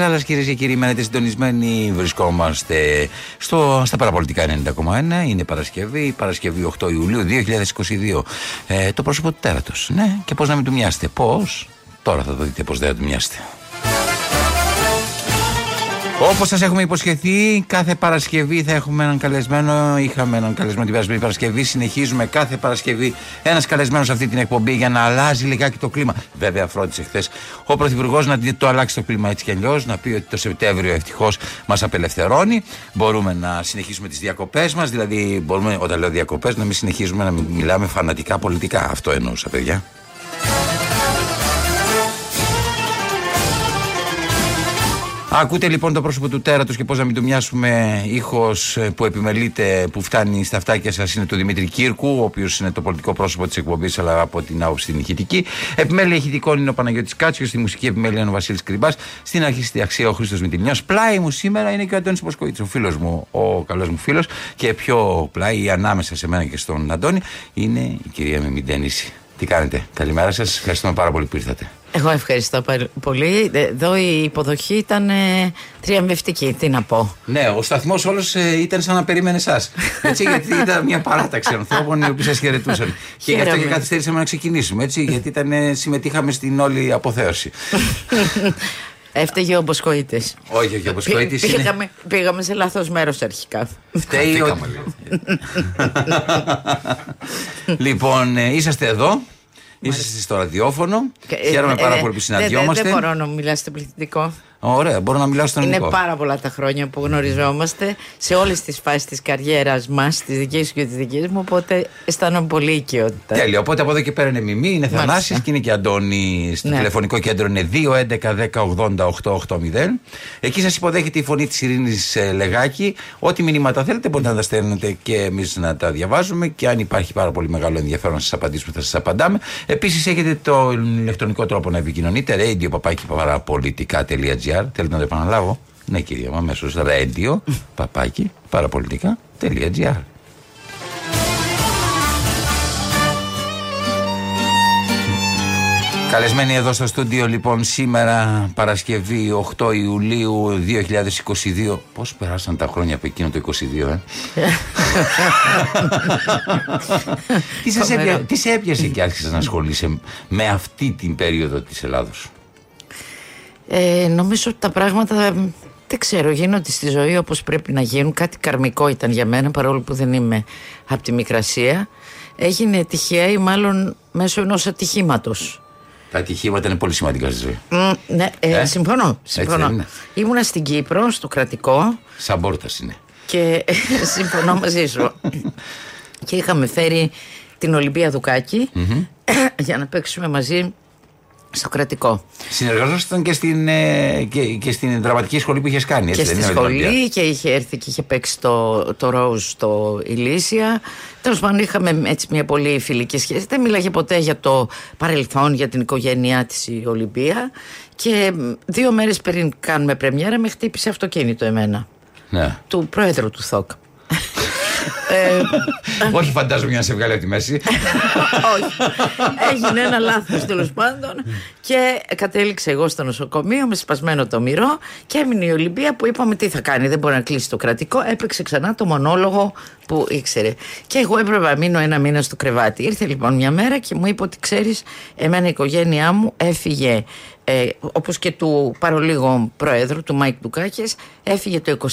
Θανάσης Λάλλας κυρίες και κύριοι, μένετε συντονισμένοι, βρισκόμαστε στο, στα παραπολιτικά 90,1, είναι Παρασκευή, Παρασκευή 8 Ιουλίου 2022. Ε, το πρόσωπο του τέρατος, ναι, και πώς να μην του μοιάσετε, πώς, τώρα θα το δείτε πώς δεν θα του μοιάσετε. Όπως σας έχουμε υποσχεθεί, κάθε Παρασκευή θα έχουμε έναν καλεσμένο. Είχαμε έναν καλεσμένο την περασμένη Παρασκευή. Συνεχίζουμε κάθε Παρασκευή ένας καλεσμένος σε αυτή την εκπομπή για να αλλάζει λιγάκι το κλίμα. Βέβαια, φρόντισε χθες ο Πρωθυπουργός να το αλλάξει το κλίμα έτσι κι αλλιώς, να πει ότι το Σεπτέμβριο ευτυχώς μας απελευθερώνει. Μπορούμε να συνεχίσουμε τις διακοπές μας. Δηλαδή, μπορούμε, όταν λέω διακοπές, να μην συνεχίζουμε να μιλάμε φανατικά πολιτικά. Αυτό εννοούσα, παιδιά. Ακούτε λοιπόν το πρόσωπο του τέρατος και πώς να μην του μοιάσουμε ήχος ε, που επιμελείται, που φτάνει στα αυτάκια σας είναι του Δημήτρη Κύρκου, ο οποίος είναι το πολιτικό πρόσωπο της εκπομπής αλλά από την άποψη την ηχητική. Επιμέλεια ηχητικών είναι ο Παναγιώτης Κάτσιος, στη μουσική επιμέλεια είναι ο Βασίλης Κρυμπάς, στην αρχή στη αξία ο Χρήστος Μητυλινιός. Πλάι μου σήμερα είναι και ο Αντώνης Ποσκοίτης, ο φίλος μου, ο καλός μου φίλος και πιο πλάι ανάμεσα σε μένα και στον Αντώνη είναι η κυρία Μεμιντένηση. Τι κάνετε, καλημέρα σας, ευχαριστούμε πάρα πολύ που ήρθατε. Εγώ ευχαριστώ πολύ. Εδώ η υποδοχή ήταν ε, τριαμβευτική. Τι να πω. Ναι, ο σταθμός όλος ε, ήταν σαν να περίμενε εσάς. Έτσι, γιατί ήταν μια παράταξη ανθρώπων οι οποίοι σας χαιρετούσαν. και γι' αυτό και καθυστέρησαμε να ξεκινήσουμε. Έτσι, γιατί ήταν, ε, συμμετείχαμε στην όλη αποθέωση. Έφταιγε ο Μποσκοίτης. Όχι, όχι, ο Μποσκοίτης. Πήγαμε, πήγαμε σε λάθος μέρος αρχικά. Φταίει ο... λοιπόν, είσαστε εδώ. Είσαστε στο ραδιόφωνο. Χαίρομαι πάρα πολύ που συναντιόμαστε. Δεν μπορώ να μιλάτε στο πληθυντικό. Ωραία, μπορώ να μιλάω στον Είναι πάρα πολλά τα χρόνια που γνωριζόμαστε σε όλες τις φάσεις της καριέρας μας, της δικής σου και της δικής μου. Οπότε αισθάνομαι πολύ οικειότητα. Τέλεια. Οπότε από εδώ και πέρα είναι Μιμή, είναι Θανάσης και είναι και Αντώνη. Στο ναι. τηλεφωνικό κέντρο είναι 2.11.10.80.880. Εκεί σας υποδέχεται η φωνή της Ειρήνης ε, Λεγάκη. Ό,τι μηνύματα θέλετε μπορείτε να τα στέλνετε και εμείς να τα διαβάζουμε. Και αν υπάρχει πάρα πολύ μεγάλο ενδιαφέρον να σας απαντήσουμε, θα σας απαντάμε. Επίσης έχετε το ηλεκτρονικό τρόπο να επικοινωνείτε. radio Θέλετε να το επαναλάβω. Ναι, κυρία μου, αμέσως. Radio, παπάκι, παραπολιτικά.gr. Καλεσμένοι εδώ στο στούντιο λοιπόν σήμερα Παρασκευή 8 Ιουλίου 2022 Πώς περάσαν τα χρόνια από εκείνο το 22 ε; τι, σας έπια, τι σε έπιασε και άρχισες να ασχολείσαι με αυτή την περίοδο της Ελλάδος; Ε, νομίζω ότι τα πράγματα δεν ξέρω, γίνονται στη ζωή όπως πρέπει να γίνουν. Κάτι καρμικό ήταν για μένα, παρόλο που δεν είμαι από τη Μικρασία. Έγινε τυχαία ή μάλλον μέσω ενός ατυχήματος. Τα ατυχήματα είναι πολύ σημαντικά στη ζωή. ναι, ε, ε; συμφωνώ. συμφωνώ. Ήμουνα στην Κύπρο, στο κρατικό. Σαν πόρτας είναι. Και συμφωνώ μαζί σου. και είχαμε φέρει την Ολυμπία Δουκάκη για να παίξουμε μαζί στο κρατικό. Συνεργαζόσασταν και στην, ε, και, και στην δραματική σχολή που είχες κάνει. Έτσι, και στη σχολή και είχε έρθει και είχε παίξει το, το Rose στο Ηλίσια. Τέλος πάντων, είχαμε έτσι μια πολύ φιλική σχέση. Δεν μίλαγε ποτέ για το παρελθόν, για την οικογένειά της η Ολυμπία. Και δύο μέρες πριν κάνουμε πρεμιέρα, με χτύπησε αυτοκίνητο εμένα. Ναι. Του πρόεδρου του ΘΟΚ. Ε, Όχι, φαντάζομαι για να σε βγάλει από τη μέση. Όχι. Έγινε ένα λάθος τέλος πάντων. Και κατέληξε εγώ στο νοσοκομείο με σπασμένο το μυρό και έμεινε η Ολυμπία που είπαμε τι θα κάνει. Δεν μπορεί να κλείσει το κρατικό. Έπαιξε ξανά το μονόλογο που ήξερε. Και εγώ έπρεπε να μείνω ένα μήνα στο κρεβάτι. Ήρθε λοιπόν μια μέρα και μου είπε ότι ξέρεις, εμένα η οικογένειά μου έφυγε ε, όπως και του παρ' ολίγο πρόεδρου του Μάικ Ντουκάκης έφυγε το 22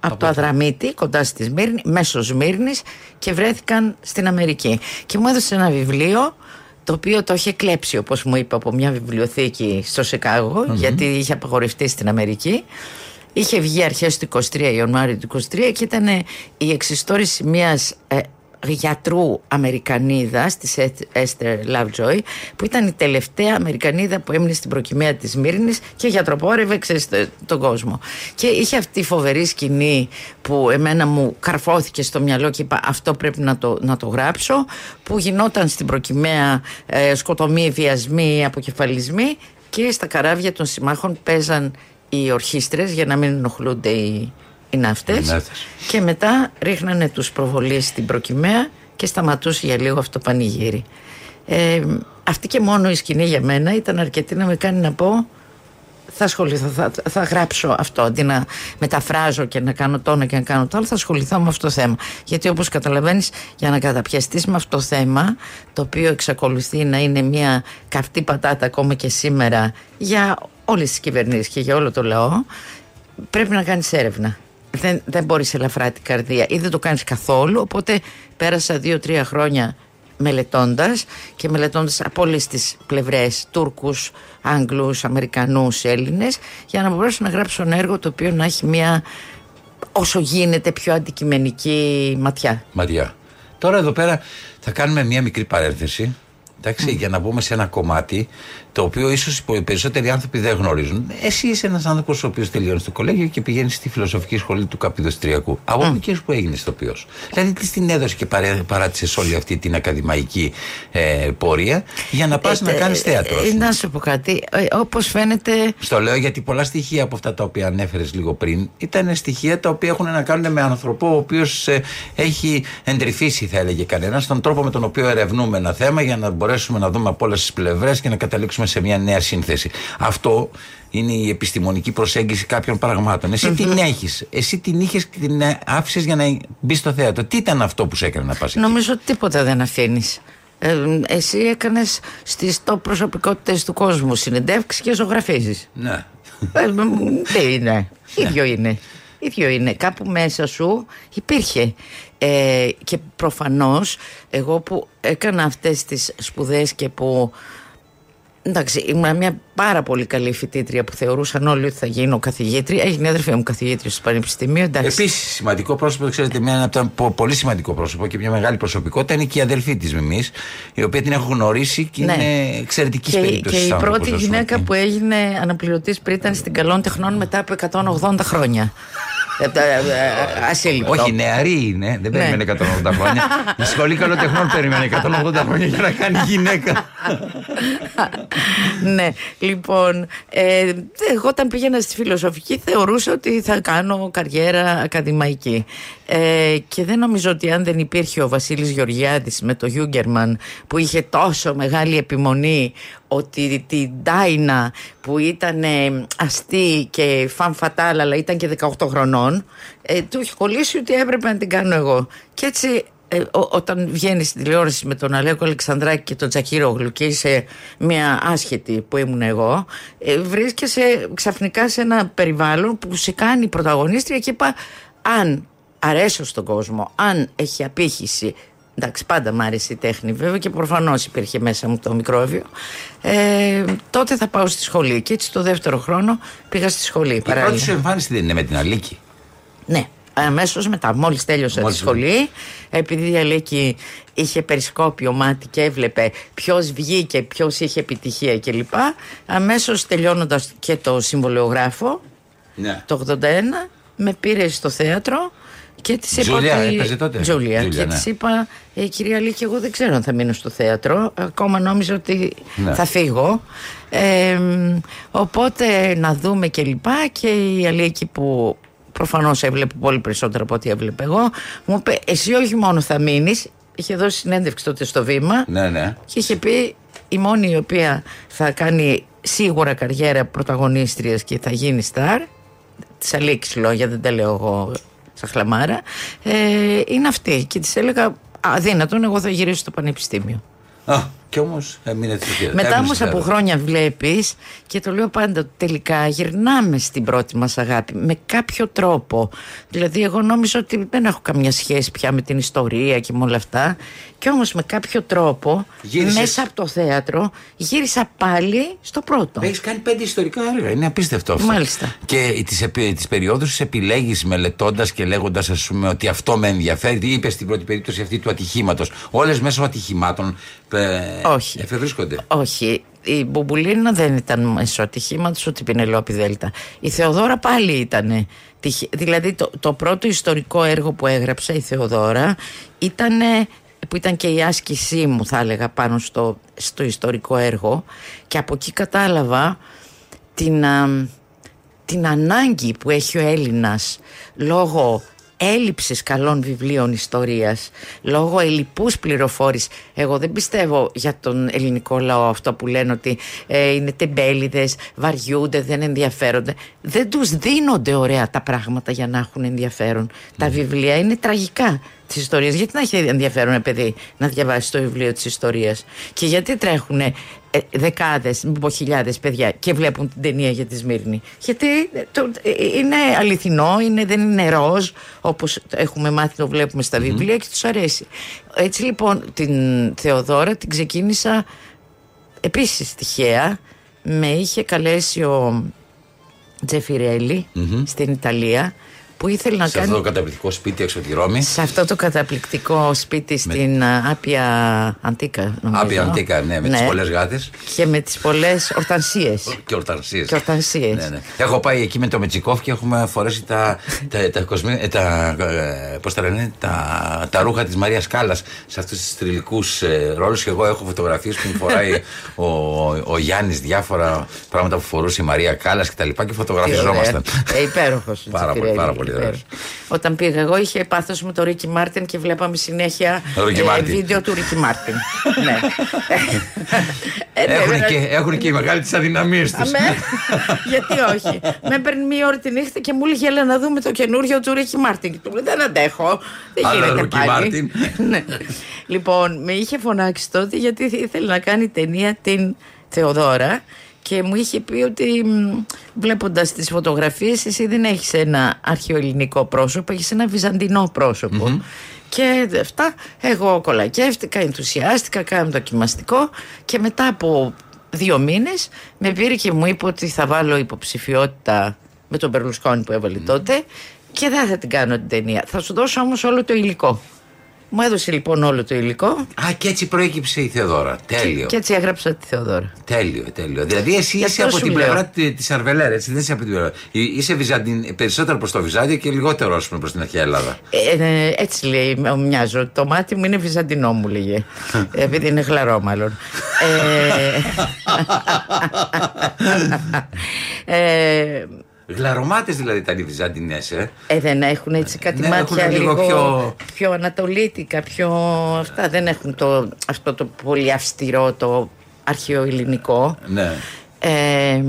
από το Αδραμύττι, κοντά στη Σμύρνη, μέσω Σμύρνης και βρέθηκαν στην Αμερική. Και μου έδωσε ένα βιβλίο το οποίο το είχε κλέψει όπως μου είπε από μια βιβλιοθήκη στο Σικάγο γιατί είχε απαγορευτεί στην Αμερική είχε βγει αρχές του 23 Ιανουάριο του 23 και ήταν η εξιστόρηση μιας ε, γιατρού Αμερικανίδα της Esther Lovejoy, που ήταν η τελευταία Αμερικανίδα που έμεινε στην προκυμαία της Μύρνη και γιατροπόρευε τον κόσμο. Και είχε αυτή η φοβερή σκηνή που εμένα μου καρφώθηκε στο μυαλό και είπα αυτό πρέπει να το, να το γράψω, που γινόταν στην προκυμαία ε, σκοτωμοί, βιασμοί, αποκεφαλισμοί και στα καράβια των συμμάχων παίζαν οι ορχήστρες για να μην ενοχλούνται οι είναι αυτές. Και μετά ρίχνανε τους προβολείς στην προκυμαία και σταματούσε για λίγο αυτό το πανηγύρι. Ε, αυτή και μόνο η σκηνή για μένα ήταν αρκετή να με κάνει να πω θα ασχοληθώ, θα, θα γράψω αυτό αντί να μεταφράζω και να κάνω το ένα και να κάνω το άλλο θα ασχοληθώ με αυτό το θέμα γιατί όπως καταλαβαίνεις για να καταπιαστείς με αυτό το θέμα το οποίο εξακολουθεί να είναι μια καυτή πατάτα ακόμα και σήμερα για όλες τις κυβερνήσεις και για όλο το λαό πρέπει να κάνεις έρευνα δεν, δεν μπορείς ελαφρά την καρδία ή δεν το κάνεις καθόλου οπότε πέρασα δύο-τρία χρόνια μελετώντας και μελετώντας από όλες τις πλευρές Τούρκους, Άγγλους, Αμερικανούς, Έλληνες για να μπορέσω να γράψω ένα έργο το οποίο να έχει μια όσο γίνεται πιο αντικειμενική ματιά. Ματιά. Τώρα εδώ πέρα θα κάνουμε μια μικρή παρένθεση εντάξει, για να μπούμε σε ένα κομμάτι το οποίο ίσως οι περισσότεροι άνθρωποι δεν γνωρίζουν. Εσύ είσαι ένας άνθρωπος ο οποίος τελειώνεις στο κολέγιο και πηγαίνεις στη φιλοσοφική σχολή του Καπιδοστριακού. Από mm. εκεί που έγινε ηθοποιό. Δηλαδή, τι την έδωσε και παράτησες όλη αυτή την ακαδημαϊκή ε, πορεία για να πας ε, να κάνεις θέατρο. Ε, να σου πω κάτι. Ε, Όπως φαίνεται. Στο λέω γιατί πολλά στοιχεία από αυτά τα οποία ανέφερες λίγο πριν ήταν στοιχεία τα οποία έχουν να κάνουν με άνθρωπο ο οποίος ε, έχει εντρυφήσει, θα έλεγε κανένας, στον τρόπο με τον οποίο ερευνούμε ένα θέμα για να μπορέσουμε να δούμε από όλες τις πλευρές και να καταλήξουμε σε μια νέα σύνθεση. Αυτό είναι η επιστημονική προσέγγιση κάποιων πραγμάτων. Εσύ την έχεις. Εσύ την είχες και την άφησες για να μπει στο θέατρο. Τι ήταν αυτό που σε έκανε να πας Νομίζω ότι τίποτα δεν αφήνεις. Ε, εσύ έκανες στις το προσωπικότητες του κόσμου συνεντεύξεις και ζωγραφίζεις. Ναι. Ε, τι είναι. Ναι. ίδιο είναι. ίδιο είναι. Κάπου μέσα σου υπήρχε. Ε, και προφανώς εγώ που έκανα αυτές τις σπουδές και που Εντάξει, ήμουν μια πάρα πολύ καλή φοιτήτρια που θεωρούσαν όλοι ότι θα γίνω καθηγήτρια. Έγινε αδερφή μου καθηγήτρια στο Πανεπιστημίο. Επίσης, σημαντικό πρόσωπο, ξέρετε, μια από τα πολύ σημαντικό πρόσωπο και μια μεγάλη προσωπικότητα είναι και η αδελφή της Μιμής, η οποία την έχω γνωρίσει και ναι. είναι εξαιρετικής περίπτωσης. Και η πρώτη γυναίκα που έγινε αναπληρωτής πριν ήταν στην Καλών Τεχνών μετά από 180 χρόνια. Ε, ε, ασύλληπτο. Όχι, νεαρή είναι. Δεν περίμενε 180 ναι. χρόνια. Η σχολή καλοτεχνών περίμενε 180 χρόνια για να κάνει γυναίκα. ναι, λοιπόν. Ε, εγώ όταν πήγαινα στη φιλοσοφική θεωρούσα ότι θα κάνω καριέρα ακαδημαϊκή. και δεν νομίζω ότι αν δεν υπήρχε ο Βασίλης Γεωργιάδης με το Γιούγκερμαν που είχε τόσο μεγάλη επιμονή ότι την Ντάινα που ήταν αστή και φαν φατάλ αλλά ήταν και 18 χρονών ε, του είχε κολλήσει ότι έπρεπε να την κάνω εγώ. Και έτσι ε, όταν βγαίνει στην τηλεόραση με τον Αλέκο Αλεξανδράκη και τον Τζακύρο και είσαι μια άσχετη που ήμουν εγώ ε, βρίσκεσαι ξαφνικά σε ένα περιβάλλον που σε κάνει πρωταγωνίστρια και είπα αν αρέσω στον κόσμο, αν έχει απήχηση Εντάξει, πάντα μ' άρεσε η τέχνη βέβαια και προφανώς υπήρχε μέσα μου το μικρόβιο. Ε, τότε θα πάω στη σχολή. Και έτσι το δεύτερο χρόνο πήγα στη σχολή. Η πρώτη σου εμφάνιση δεν είναι με την Αλίκη; Ναι, αμέσως μετά, μόλις τέλειωσα τη σχολή, επειδή η Αλίκη είχε περισκόπιο μάτι και έβλεπε ποιος βγήκε, ποιος είχε επιτυχία κλπ. Αμέσως τελειώνοντας και το συμβολιογράφο ναι. το 81, με πήρε στο θέατρο και της είπα. Τζούλια, ότι... έπαιζε τότε; Τζούλια. και ναι. της είπα, ε, κυρία Λίκη, εγώ δεν ξέρω αν θα μείνω στο θέατρο. Ακόμα νόμιζα ότι ναι. θα φύγω. Ε, οπότε να δούμε και λοιπά. Και η Αλίκη που προφανώς έβλεπε πολύ περισσότερο από ό,τι έβλεπε εγώ, μου είπε: Εσύ όχι μόνο θα μείνεις. Είχε δώσει συνέντευξη τότε στο βήμα. Ναι, ναι. Και είχε πει: Η μόνη η οποία θα κάνει σίγουρα καριέρα πρωταγωνίστριας και θα γίνει στάρ της Αλίκη λόγια, δεν τα λέω εγώ στα χλαμάρα, ε, είναι αυτή. Και της έλεγα αδύνατον, εγώ θα γυρίσω στο πανεπιστήμιο. Α, Και όμως έμεινε τη Μετά όμως από χρόνια βλέπεις και το λέω πάντα τελικά γυρνάμε στην πρώτη μας αγάπη με κάποιο τρόπο. Δηλαδή, εγώ νόμιζα ότι δεν έχω καμία σχέση πια με την ιστορία και με όλα αυτά. Και όμως με κάποιο τρόπο Γύρισες. μέσα από το θέατρο γύρισα πάλι στο πρώτο. Έχεις κάνει πέντε ιστορικά έργα. Είναι απίστευτο αυτό. Μάλιστα. Και τις τις περιόδους επιλέγεις μελετώντας και λέγοντας, ας πούμε, ότι αυτό με ενδιαφέρει. Τι είπες στην πρώτη περίπτωση αυτή του ατυχήματος. Όλες μέσω ατυχημάτων ε, Όχι. εφευρίσκονται. Όχι. Η Μπουμπουλίνα δεν ήταν μέσω ατυχήματος, ούτε η Πινελόπη Δέλτα. Η Θεοδόρα πάλι ήταν. Δηλαδή το, το πρώτο ιστορικό έργο που έγραψα, η Θεοδόρα, ήταν που ήταν και η άσκησή μου θα έλεγα πάνω στο, στο ιστορικό έργο και από εκεί κατάλαβα την, α, την ανάγκη που έχει ο Έλληνας λόγω έλλειψης καλών βιβλίων ιστορίας, λόγω ελλειπούς πληροφόρης. Εγώ δεν πιστεύω για τον ελληνικό λαό αυτό που λένε ότι ε, είναι τεμπέληδες, βαριούνται, δεν ενδιαφέρονται. Δεν τους δίνονται ωραία τα πράγματα για να έχουν ενδιαφέρον. Τα βιβλία είναι τραγικά τη ιστορία. Γιατί να έχει ενδιαφέρον ένα παιδί να διαβάσεις το βιβλίο της ιστορίας; Και γιατί τρέχουν ε, δεκάδες, μήπω χιλιάδες παιδιά και βλέπουν την ταινία για τη Σμύρνη; Γιατί το, ε, είναι αληθινό, είναι, δεν είναι ροζ όπως έχουμε μάθει το βλέπουμε στα βιβλία και τους αρέσει. Έτσι λοιπόν την Θεοδόρα την ξεκίνησα επίσης τυχαία. Με είχε καλέσει ο τζεφιρελη στην Ιταλία που ήθελε να σε κάνει. αυτό το καταπληκτικό σπίτι έξω τη Ρώμη. Σε αυτό το καταπληκτικό σπίτι στην Άπια Αντίκα. Νομίζω. Άπια Αντίκα, ναι, με ναι. τι πολλές γάτες. Και με τις πολλές ορτανσίες. και ορτανσίες. Και ορτανσίες. Ναι, ναι. Έχω πάει εκεί με το Μετσικόφ και έχουμε φορέσει τα, τα, τα, κοσμι, ε, τα, πώς τα, λένε, τα, τα ρούχα της Μαρίας Κάλλας σε αυτούς τους τριλικούς ε, ρόλους. Και εγώ έχω φωτογραφίες που μου φοράει ο, ο Γιάννης διάφορα πράγματα που φορούσε η Μαρία Κάλλας και τα λοιπά και φωτογραφιζόμασταν. Ε, Υπέροχος. πάρα, πολύ, πάρα πολύ όταν πήγα εγώ είχε πάθος με το Ρίκι Μάρτιν και βλέπαμε συνέχεια ε, βίντεο του Ρίκι Μάρτιν. ναι. έχουν, και, έχουν και οι μεγάλοι τις αδυναμίες τους. Γιατί όχι. Με έπαιρνε μία ώρα τη νύχτα και μου έλεγε έλα να δούμε το καινούριο του Ρίκι Μάρτιν. Και του λέει δεν αντέχω. Δεν γίνεται πάλι. ναι. Λοιπόν, με είχε φωνάξει τότε γιατί ήθελε να κάνει ταινία την Θεοδόρα και μου είχε πει ότι βλέποντας τις φωτογραφίες, εσύ δεν έχεις ένα αρχαιοελληνικό πρόσωπο, έχεις ένα βυζαντινό Και αυτά εγώ κολακεύτηκα, ενθουσιάστηκα, κάναμε δοκιμαστικό και μετά από δύο μήνες με πήρε και μου είπε ότι θα βάλω υποψηφιότητα με τον Περλουσκόνη που έβαλε τότε και δεν θα την κάνω την ταινία. Θα σου δώσω όμως όλο το υλικό. Μου έδωσε λοιπόν όλο το υλικό. Α, και έτσι προέκυψε η Θεοδόρα. Τέλειο. Και, έτσι έγραψα τη Θεοδόρα. Τέλειο, τέλειο. Δηλαδή εσύ είσαι από την πλευρά τη Αρβελέρα, έτσι δεν είσαι από την πλευρά. Είσαι Βυζαντιν, περισσότερο προς το Βυζάντιο και λιγότερο ας πούμε προς την αρχαία Ελλάδα. Ε, ε, έτσι λέει, μοιάζω. Το μάτι μου είναι Βυζαντινό, μου λέγε. Επειδή είναι χλαρό, μάλλον. ε, Γλαρωμάτε δηλαδή ήταν οι Βυζαντινέ, ε. ε. δεν έχουν έτσι κάτι ναι, μάτια λίγο, πιο... πιο ανατολίτικα, πιο. Αυτά δεν έχουν το, αυτό το πολύ αυστηρό, το αρχαίο ελληνικό. Ναι. Ε,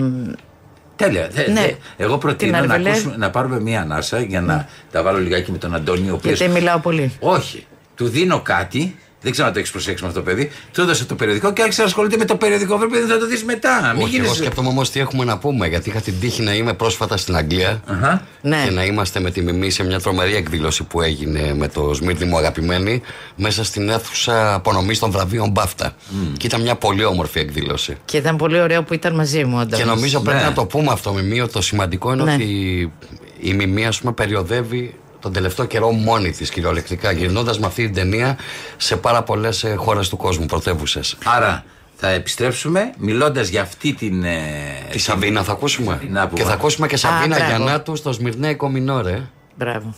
Τέλεια. Ναι. Εγώ προτείνω να, ακούσουμε, να πάρουμε μία ανάσα για να τα βάλω λιγάκι με τον Αντώνιο. Γιατί μιλάω πολύ. Όχι. Του δίνω κάτι δεν ξέρω αν το έχεις προσέξει με αυτό το παιδί. Του έδωσε το περιοδικό και άρχισε να ασχολείται με το περιοδικό. Βέβαια θα το δεις μετά. Όχι, γίνεις... εγώ σκέφτομαι όμως τι έχουμε να πούμε. Γιατί είχα την τύχη να είμαι πρόσφατα στην Αγγλία uh-huh. ναι. και να είμαστε με τη Μιμή σε μια τρομερή εκδήλωση που έγινε με το Σμύρνη μου αγαπημένη μέσα στην αίθουσα απονομής των βραβείων Μπάφτα. Mm. Και ήταν μια πολύ όμορφη εκδήλωση. Και ήταν πολύ ωραίο που ήταν μαζί μου. Και νομίζω ναι. πρέπει να το πούμε αυτό, Μιμή, ότι το σημαντικό είναι ναι. ότι η Μιμή, ας πούμε, περιοδεύει τον τελευταίο καιρό μόνη της κυριολεκτικά, γυρνώντας με αυτή την ταινία σε πάρα πολλές ε, χώρες του κόσμου, πρωτεύουσες. Άρα θα επιστρέψουμε μιλώντας για αυτή την. Ε, τη Σαβίνα θα ακούσουμε. Και θα ακούσουμε και Σαβίνα Α, Γιαννάτου στο Σμυρνέικο Μινόρε. Μπράβο.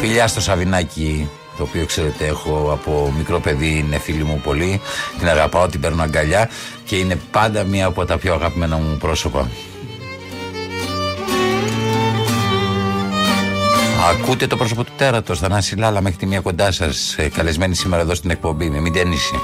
Φιλιά στο Σαβινάκι το οποίο ξέρετε έχω από μικρό παιδί, είναι φίλη μου πολύ, την αγαπάω, την παίρνω αγκαλιά και είναι πάντα μία από τα πιο αγαπημένα μου πρόσωπα. Ακούτε το πρόσωπο του τέρατος, Θανάση Λάλα, μέχρι τη μία κοντά σας, ε, καλεσμένη σήμερα εδώ στην εκπομπή, με μην ταινίσει.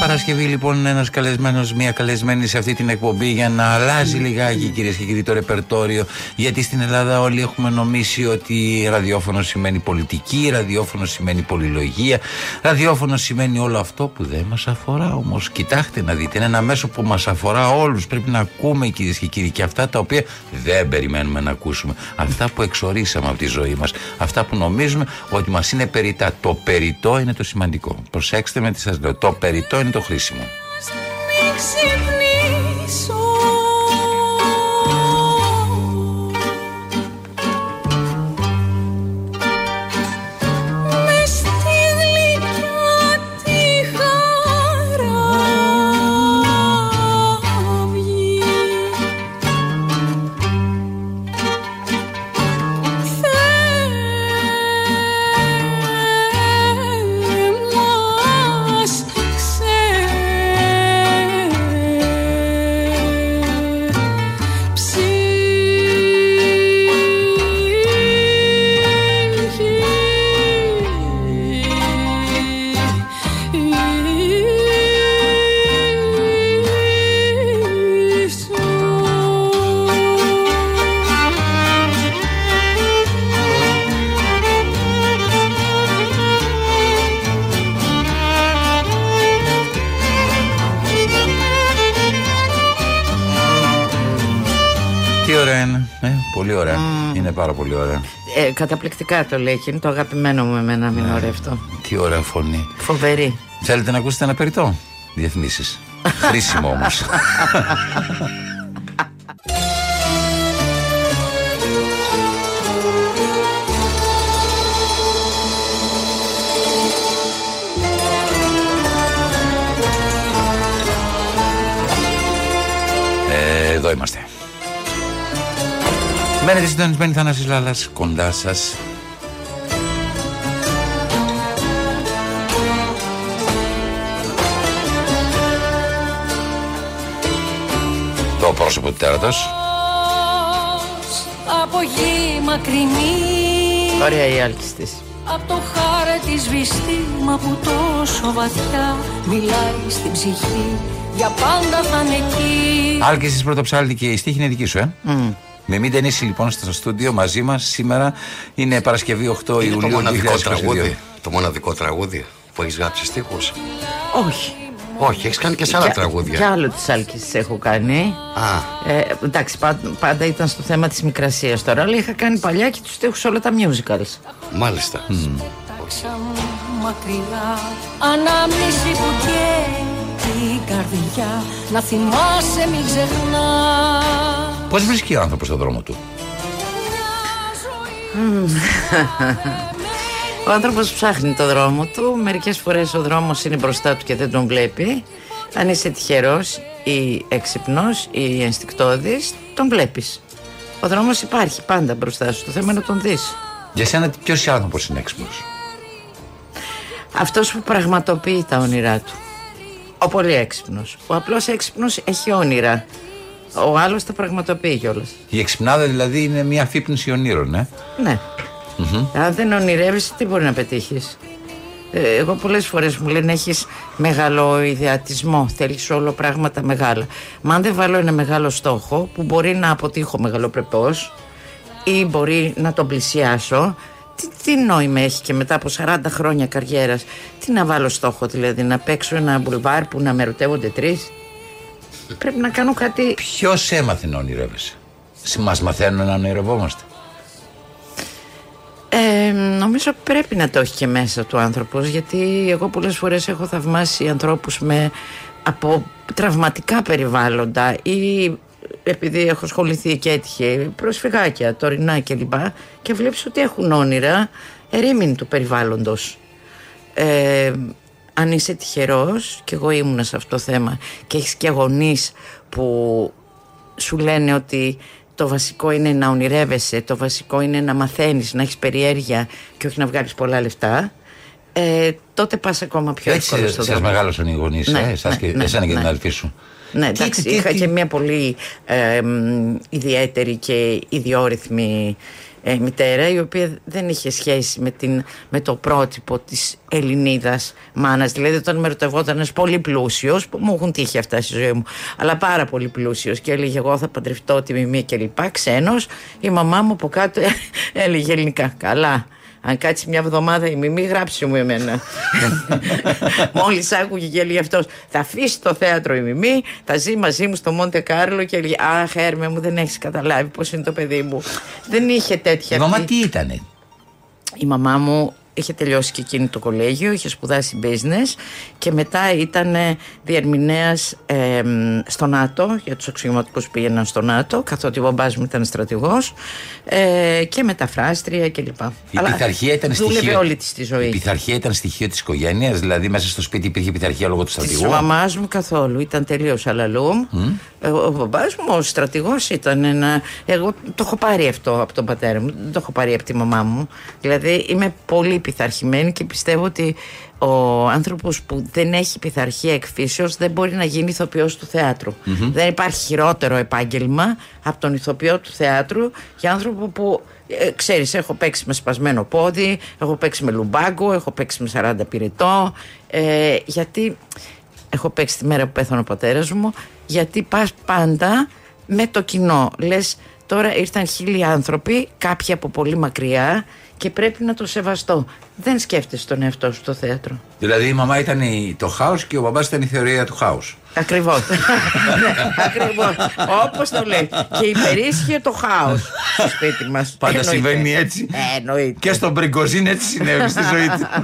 Παρασκευή λοιπόν ένας καλεσμένος, μία καλεσμένη σε αυτή την εκπομπή για να αλλάζει λιγάκι κυρίες και κύριοι το ρεπερτόριο. Γιατί στην Ελλάδα όλοι έχουμε νομίσει ότι ραδιόφωνο σημαίνει πολιτική, ραδιόφωνο σημαίνει πολυλογία, ραδιόφωνο σημαίνει όλο αυτό που δεν μας αφορά όμως. Κοιτάξτε να δείτε, είναι ένα μέσο που μας αφορά όλους. Πρέπει να ακούμε κυρίες και κύριοι και αυτά τα οποία δεν περιμένουμε να ακούσουμε. Αυτά που εξορίσαμε από τη ζωή μας. Αυτά που νομίζουμε ότι μας είναι περιτά. Το περιτό είναι το σημαντικό. Προσέξτε με τι σας λέω. Το περιτό είναι το χρήσιμο. Πολύ ωραία. Ε, καταπληκτικά το λέει και είναι το αγαπημένο μου εμένα μην ναι. αυτό. Τι ωραία φωνή. Φοβερή. Θέλετε να ακούσετε ένα περιττό; Διαφημίσεις. Χρήσιμο όμως. Ε, εδώ είμαστε. Μένετε συντονισμένοι Θανάσης Λάλλας κοντά σας. Το πρόσωπο του τέρατος. Από γη μακρινή. Ωραία η άλκης της. Απ' το χάρτη σβηστή μα που τόσο βαθιά Μιλάει στην ψυχή Για πάντα θα είναι εκεί. Άλκης της πρωτοψάλτη και η στίχη είναι δική σου ε. Mm. Με μην ταινίσει λοιπόν στο στούντιο μαζί μας σήμερα είναι Παρασκευή 8 είναι Ιουλίου. Το μοναδικό τραγούδι. Το μοναδικό τραγούδι που έχεις γράψει στίχους; Όχι. Όχι, έχεις κάνει και σε άλλα τραγούδια. Και άλλο τη Άλκη έχω κάνει. Α. Ε, εντάξει, πάντα, ήταν στο θέμα της μικρασίας τώρα, αλλά είχα κάνει παλιά και τους στίχους όλα τα musicals. Μάλιστα. Mm. Μακριά, ανάμνηση που καίει την καρδιά, να θυμάσαι μην ξεχνάς. Πώς βρίσκει ο άνθρωπος στον δρόμο του; Ο άνθρωπος ψάχνει το δρόμο του. Μερικές φορές ο δρόμος είναι μπροστά του και δεν τον βλέπει. Αν είσαι τυχερός ή έξυπνος ή ενστικτόδης Τον βλέπεις. Ο δρόμος υπάρχει πάντα μπροστά σου. Το θέμα είναι να τον δεις. Για σένα ποιος άνθρωπος είναι έξυπνος; Αυτός που πραγματοποιεί τα όνειρά του. Ο πολύ έξυπνος. Ο απλός έξυπνος έχει όνειρα ο άλλος τα πραγματοποιεί κιόλας. Η εξυπνάδα δηλαδή είναι μια αφύπνιση ονείρων, ε; Ναι. Αν δεν ονειρεύεις, τι μπορεί να πετύχεις; Ε, εγώ πολλές φορές μου λένε έχεις μεγάλο ιδεατισμό, θέλεις όλο πράγματα μεγάλα. Μα αν δεν βάλω ένα μεγάλο στόχο που μπορεί να αποτύχω μεγαλοπρεπώς ή μπορεί να τον πλησιάσω, τι, τι νόημα έχει και μετά από 40 χρόνια καριέρας τι να βάλω στόχο δηλαδή να παίξω ένα μπουλβάρ που να με ρωτεύονται τρεις; Πρέπει να κάνω κάτι. Ποιος έμαθε να ονειρεύεσαι; Μας μαθαίνουν να ονειρευόμαστε. Ε, νομίζω πρέπει να το έχει και μέσα του άνθρωπος γιατί εγώ πολλές φορές έχω θαυμάσει ανθρώπους με από τραυματικά περιβάλλοντα ή επειδή έχω ασχοληθεί και έτυχε προσφυγάκια, τωρινά κλπ και, και βλέπεις ότι έχουν όνειρα ερήμην του περιβάλλοντος ε, αν είσαι τυχερός και εγώ ήμουνα σε αυτό το θέμα και έχεις και γονείς που σου λένε ότι το βασικό είναι να ονειρεύεσαι, το βασικό είναι να μαθαίνεις, να έχεις περιέργεια και όχι να βγάλεις πολλά λεφτά ε, τότε πας ακόμα πιο εύκολα στον δρόμο. Έτσι μεγάλωσαν οι γονείς, ναι, ε, εσάς ναι, και, ναι, εσένα και την ναι. αδελφή σου. Ναι, εντάξει, τι, είχα και μια πολύ ε, ιδιαίτερη και ιδιόρυθμη ε, μητέρα η οποία δεν είχε σχέση με, την, με το πρότυπο της Ελληνίδας μάνας. Δηλαδή όταν με ρωτευόταν ένας πολύ πλούσιος που μου έχουν τύχει αυτά στη ζωή μου αλλά πάρα πολύ πλούσιος και έλεγε εγώ θα παντρευτώ τη μιμία και λοιπά ξένος η μαμά μου από κάτω έλεγε ελληνικά καλά αν κάτσει μια εβδομάδα η μιμή, γράψει μου εμένα. Μόλις άκουγε και έλεγε αυτός, θα αφήσει το θέατρο η μιμή, θα ζει μαζί μου στο Μόντε Κάρλο και έλεγε Αχ, Έρμε μου, δεν έχεις καταλάβει πώς είναι το παιδί μου. Δεν είχε τέτοια. Η μαμά τι ήτανε; Η μαμά μου είχε τελειώσει και εκείνη το κολέγιο, είχε σπουδάσει business και μετά ήταν διερμηνέας ε, στο ΝΑΤΟ, για τους αξιωματικούς που πήγαιναν στο ΝΑΤΟ, καθότι ο μπαμπάς μου ήταν στρατηγός ε, και μεταφράστρια κλπ. Η Αλλά πειθαρχία ήταν στοιχείο. όλη της τη ζωή. Η πειθαρχία ήταν στοιχείο της οικογένειας, δηλαδή μέσα στο σπίτι υπήρχε πειθαρχία λόγω του στρατηγού; Της μαμάς μου καθόλου, ήταν τελείως αλαλούμ. Mm. Ο, ο μπαμπάς μου, ο στρατηγός ήταν ένα... Εγώ το έχω πάρει αυτό από τον πατέρα μου, δεν το έχω πάρει από τη μαμά μου. Δηλαδή είμαι πολύ πειθαρχημένη και πιστεύω ότι ο άνθρωπος που δεν έχει πειθαρχία εκφύσεως δεν μπορεί να γίνει ηθοποιός του θεατρου Δεν υπάρχει χειρότερο επάγγελμα από τον ηθοποιό του θεάτρου για άνθρωπο που ε, ξέρεις έχω παίξει με σπασμένο πόδι, έχω παίξει με λουμπάγκο, έχω παίξει με 40 πυρετό ε, γιατί έχω παίξει τη μέρα που πέθανε ο πατέρας μου γιατί πας πάντα με το κοινό λες τώρα ήρθαν χίλιοι άνθρωποι κάποιοι από πολύ μακριά και πρέπει να το σεβαστώ. Δεν σκέφτεσαι τον εαυτό σου στο θέατρο. Δηλαδή η μαμά ήταν το χάος και ο μπαμπάς ήταν η θεωρία του χάους. Ακριβώς. ναι, Ακριβώς. Όπως το λέει. Και υπερίσχυε το χάος στο σπίτι μας. Πάντα συμβαίνει έτσι. εννοείται. Και στον Μπριγκοζίν έτσι συνέβη στη ζωή του.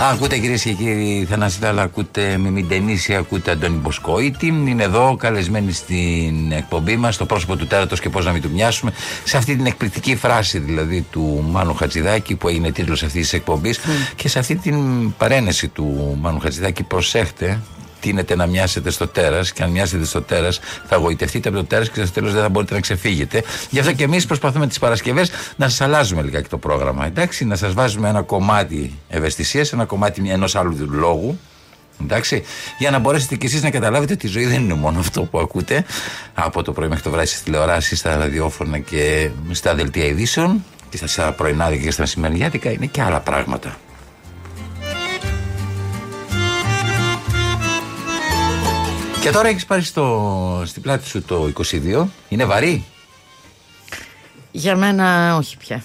Ακούτε κυρίες και κύριοι Θανασίδαλα, ακούτε Μιμιντενίση, ακούτε Αντώνη Μποσκόητη. Είναι εδώ καλεσμένοι στην εκπομπή μας, το πρόσωπο του τέρατος και πώς να μην του μοιάσουμε. Σε αυτή την εκπληκτική φράση δηλαδή του Μάνου Χατζηδάκη που έγινε τίτλος αυτής της εκπομπής και σε αυτή την παρένεση του Μάνου Χατζηδάκη, προσέχτε τίνετε να μοιάσετε στο τέρας και αν μοιάσετε στο τέρας θα γοητευτείτε από το τέρας και στο τέλος δεν θα μπορείτε να ξεφύγετε. Γι' αυτό και εμείς προσπαθούμε τις Παρασκευές να σας αλλάζουμε λιγάκι το πρόγραμμα. Εντάξει, να σας βάζουμε ένα κομμάτι ευαισθησίας, ένα κομμάτι ενός άλλου λόγου. Εντάξει, για να μπορέσετε κι εσείς να καταλάβετε ότι η ζωή δεν είναι μόνο αυτό που ακούτε από το πρωί μέχρι το βράδυ στις τηλεοράσεις, στα ραδιόφωνα και στα δελτία ειδήσεων και στα πρωινάδικα και στα μεσημεριάτικα, είναι και άλλα πράγματα. Και τώρα έχεις πάρει στο, στην πλάτη σου το 22. Είναι βαρύ; Για μένα όχι πια.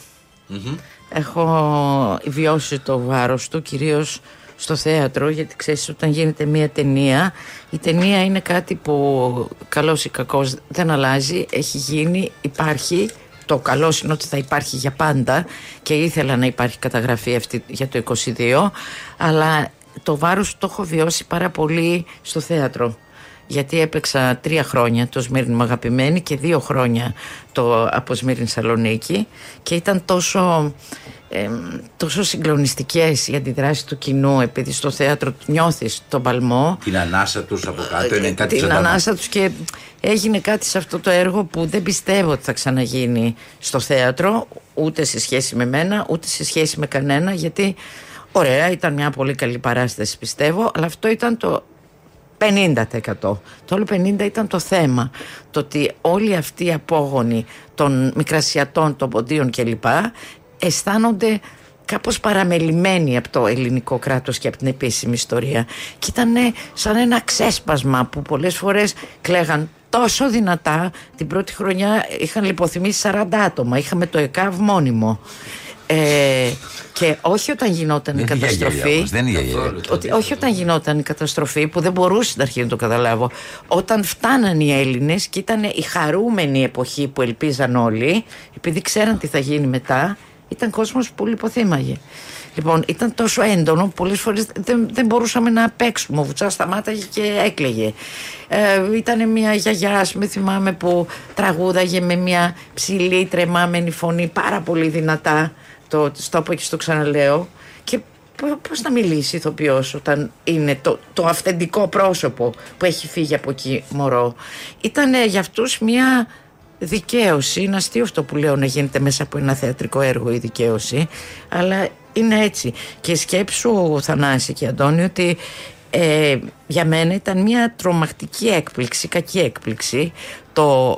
Έχω βιώσει το βάρος του κυρίως στο θέατρο γιατί ξέρεις όταν γίνεται μια ταινία η ταινία είναι κάτι που καλός ή κακός δεν αλλάζει έχει γίνει, υπάρχει το καλός είναι ότι θα υπάρχει για πάντα και ήθελα να υπάρχει καταγραφή αυτή για το 22 αλλά το βάρος το έχω βιώσει πάρα πολύ στο θέατρο γιατί έπαιξα τρία χρόνια το Σμύρνη Αγαπημένη και δύο χρόνια το από Σμύρνη Σαλονίκη και ήταν τόσο, ε, τόσο συγκλονιστικές οι αντιδράσεις του κοινού επειδή στο θέατρο νιώθεις τον παλμό. Την ανάσα τους από κάτω είναι κάτι την ανάσα τους και έγινε κάτι σε αυτό το έργο που δεν πιστεύω ότι θα ξαναγίνει στο θέατρο ούτε σε σχέση με μένα ούτε σε σχέση με κανένα γιατί Ωραία, ήταν μια πολύ καλή παράσταση πιστεύω, αλλά αυτό ήταν το 50%. Το άλλο 50% ήταν το θέμα. Το ότι όλοι αυτοί οι απόγονοι των μικρασιατών, των ποντίων κλπ. αισθάνονται κάπως παραμελημένοι από το ελληνικό κράτος και από την επίσημη ιστορία. Και ήταν σαν ένα ξέσπασμα που πολλές φορές κλαίγαν τόσο δυνατά. Την πρώτη χρονιά είχαν λιποθυμίσει 40 άτομα. Είχαμε το ΕΚΑΒ μόνιμο. Ε, και όχι όταν γινόταν η καταστροφή. δεν είναι ότι, όχι όταν γινόταν η καταστροφή που δεν μπορούσε στην αρχή να το καταλάβω. Όταν φτάναν οι Έλληνες και ήταν η χαρούμενη εποχή που ελπίζαν όλοι, επειδή ξέραν τι θα γίνει μετά, ήταν κόσμος που λιποθύμαγε. Λοιπόν, ήταν τόσο έντονο που πολλές φορές δεν, δεν μπορούσαμε να παίξουμε. Ο Βουτσάς σταμάταγε και έκλαιγε. Ε, ήταν μια γιαγιά, ας με θυμάμαι, που τραγούδαγε με μια ψηλή τρεμάμενη φωνή πάρα πολύ δυνατά το, στο πω και στο ξαναλέω και πώς να μιλήσει ηθοποιός όταν είναι το, το αυθεντικό πρόσωπο που έχει φύγει από εκεί μωρό ήταν για αυτούς μια δικαίωση είναι αστείο αυτό που λέω να γίνεται μέσα από ένα θεατρικό έργο η δικαίωση αλλά είναι έτσι. Και σκέψου, Θανάση και Αντώνη, ότι ε, για μένα ήταν μια τρομακτική έκπληξη, κακή έκπληξη. Το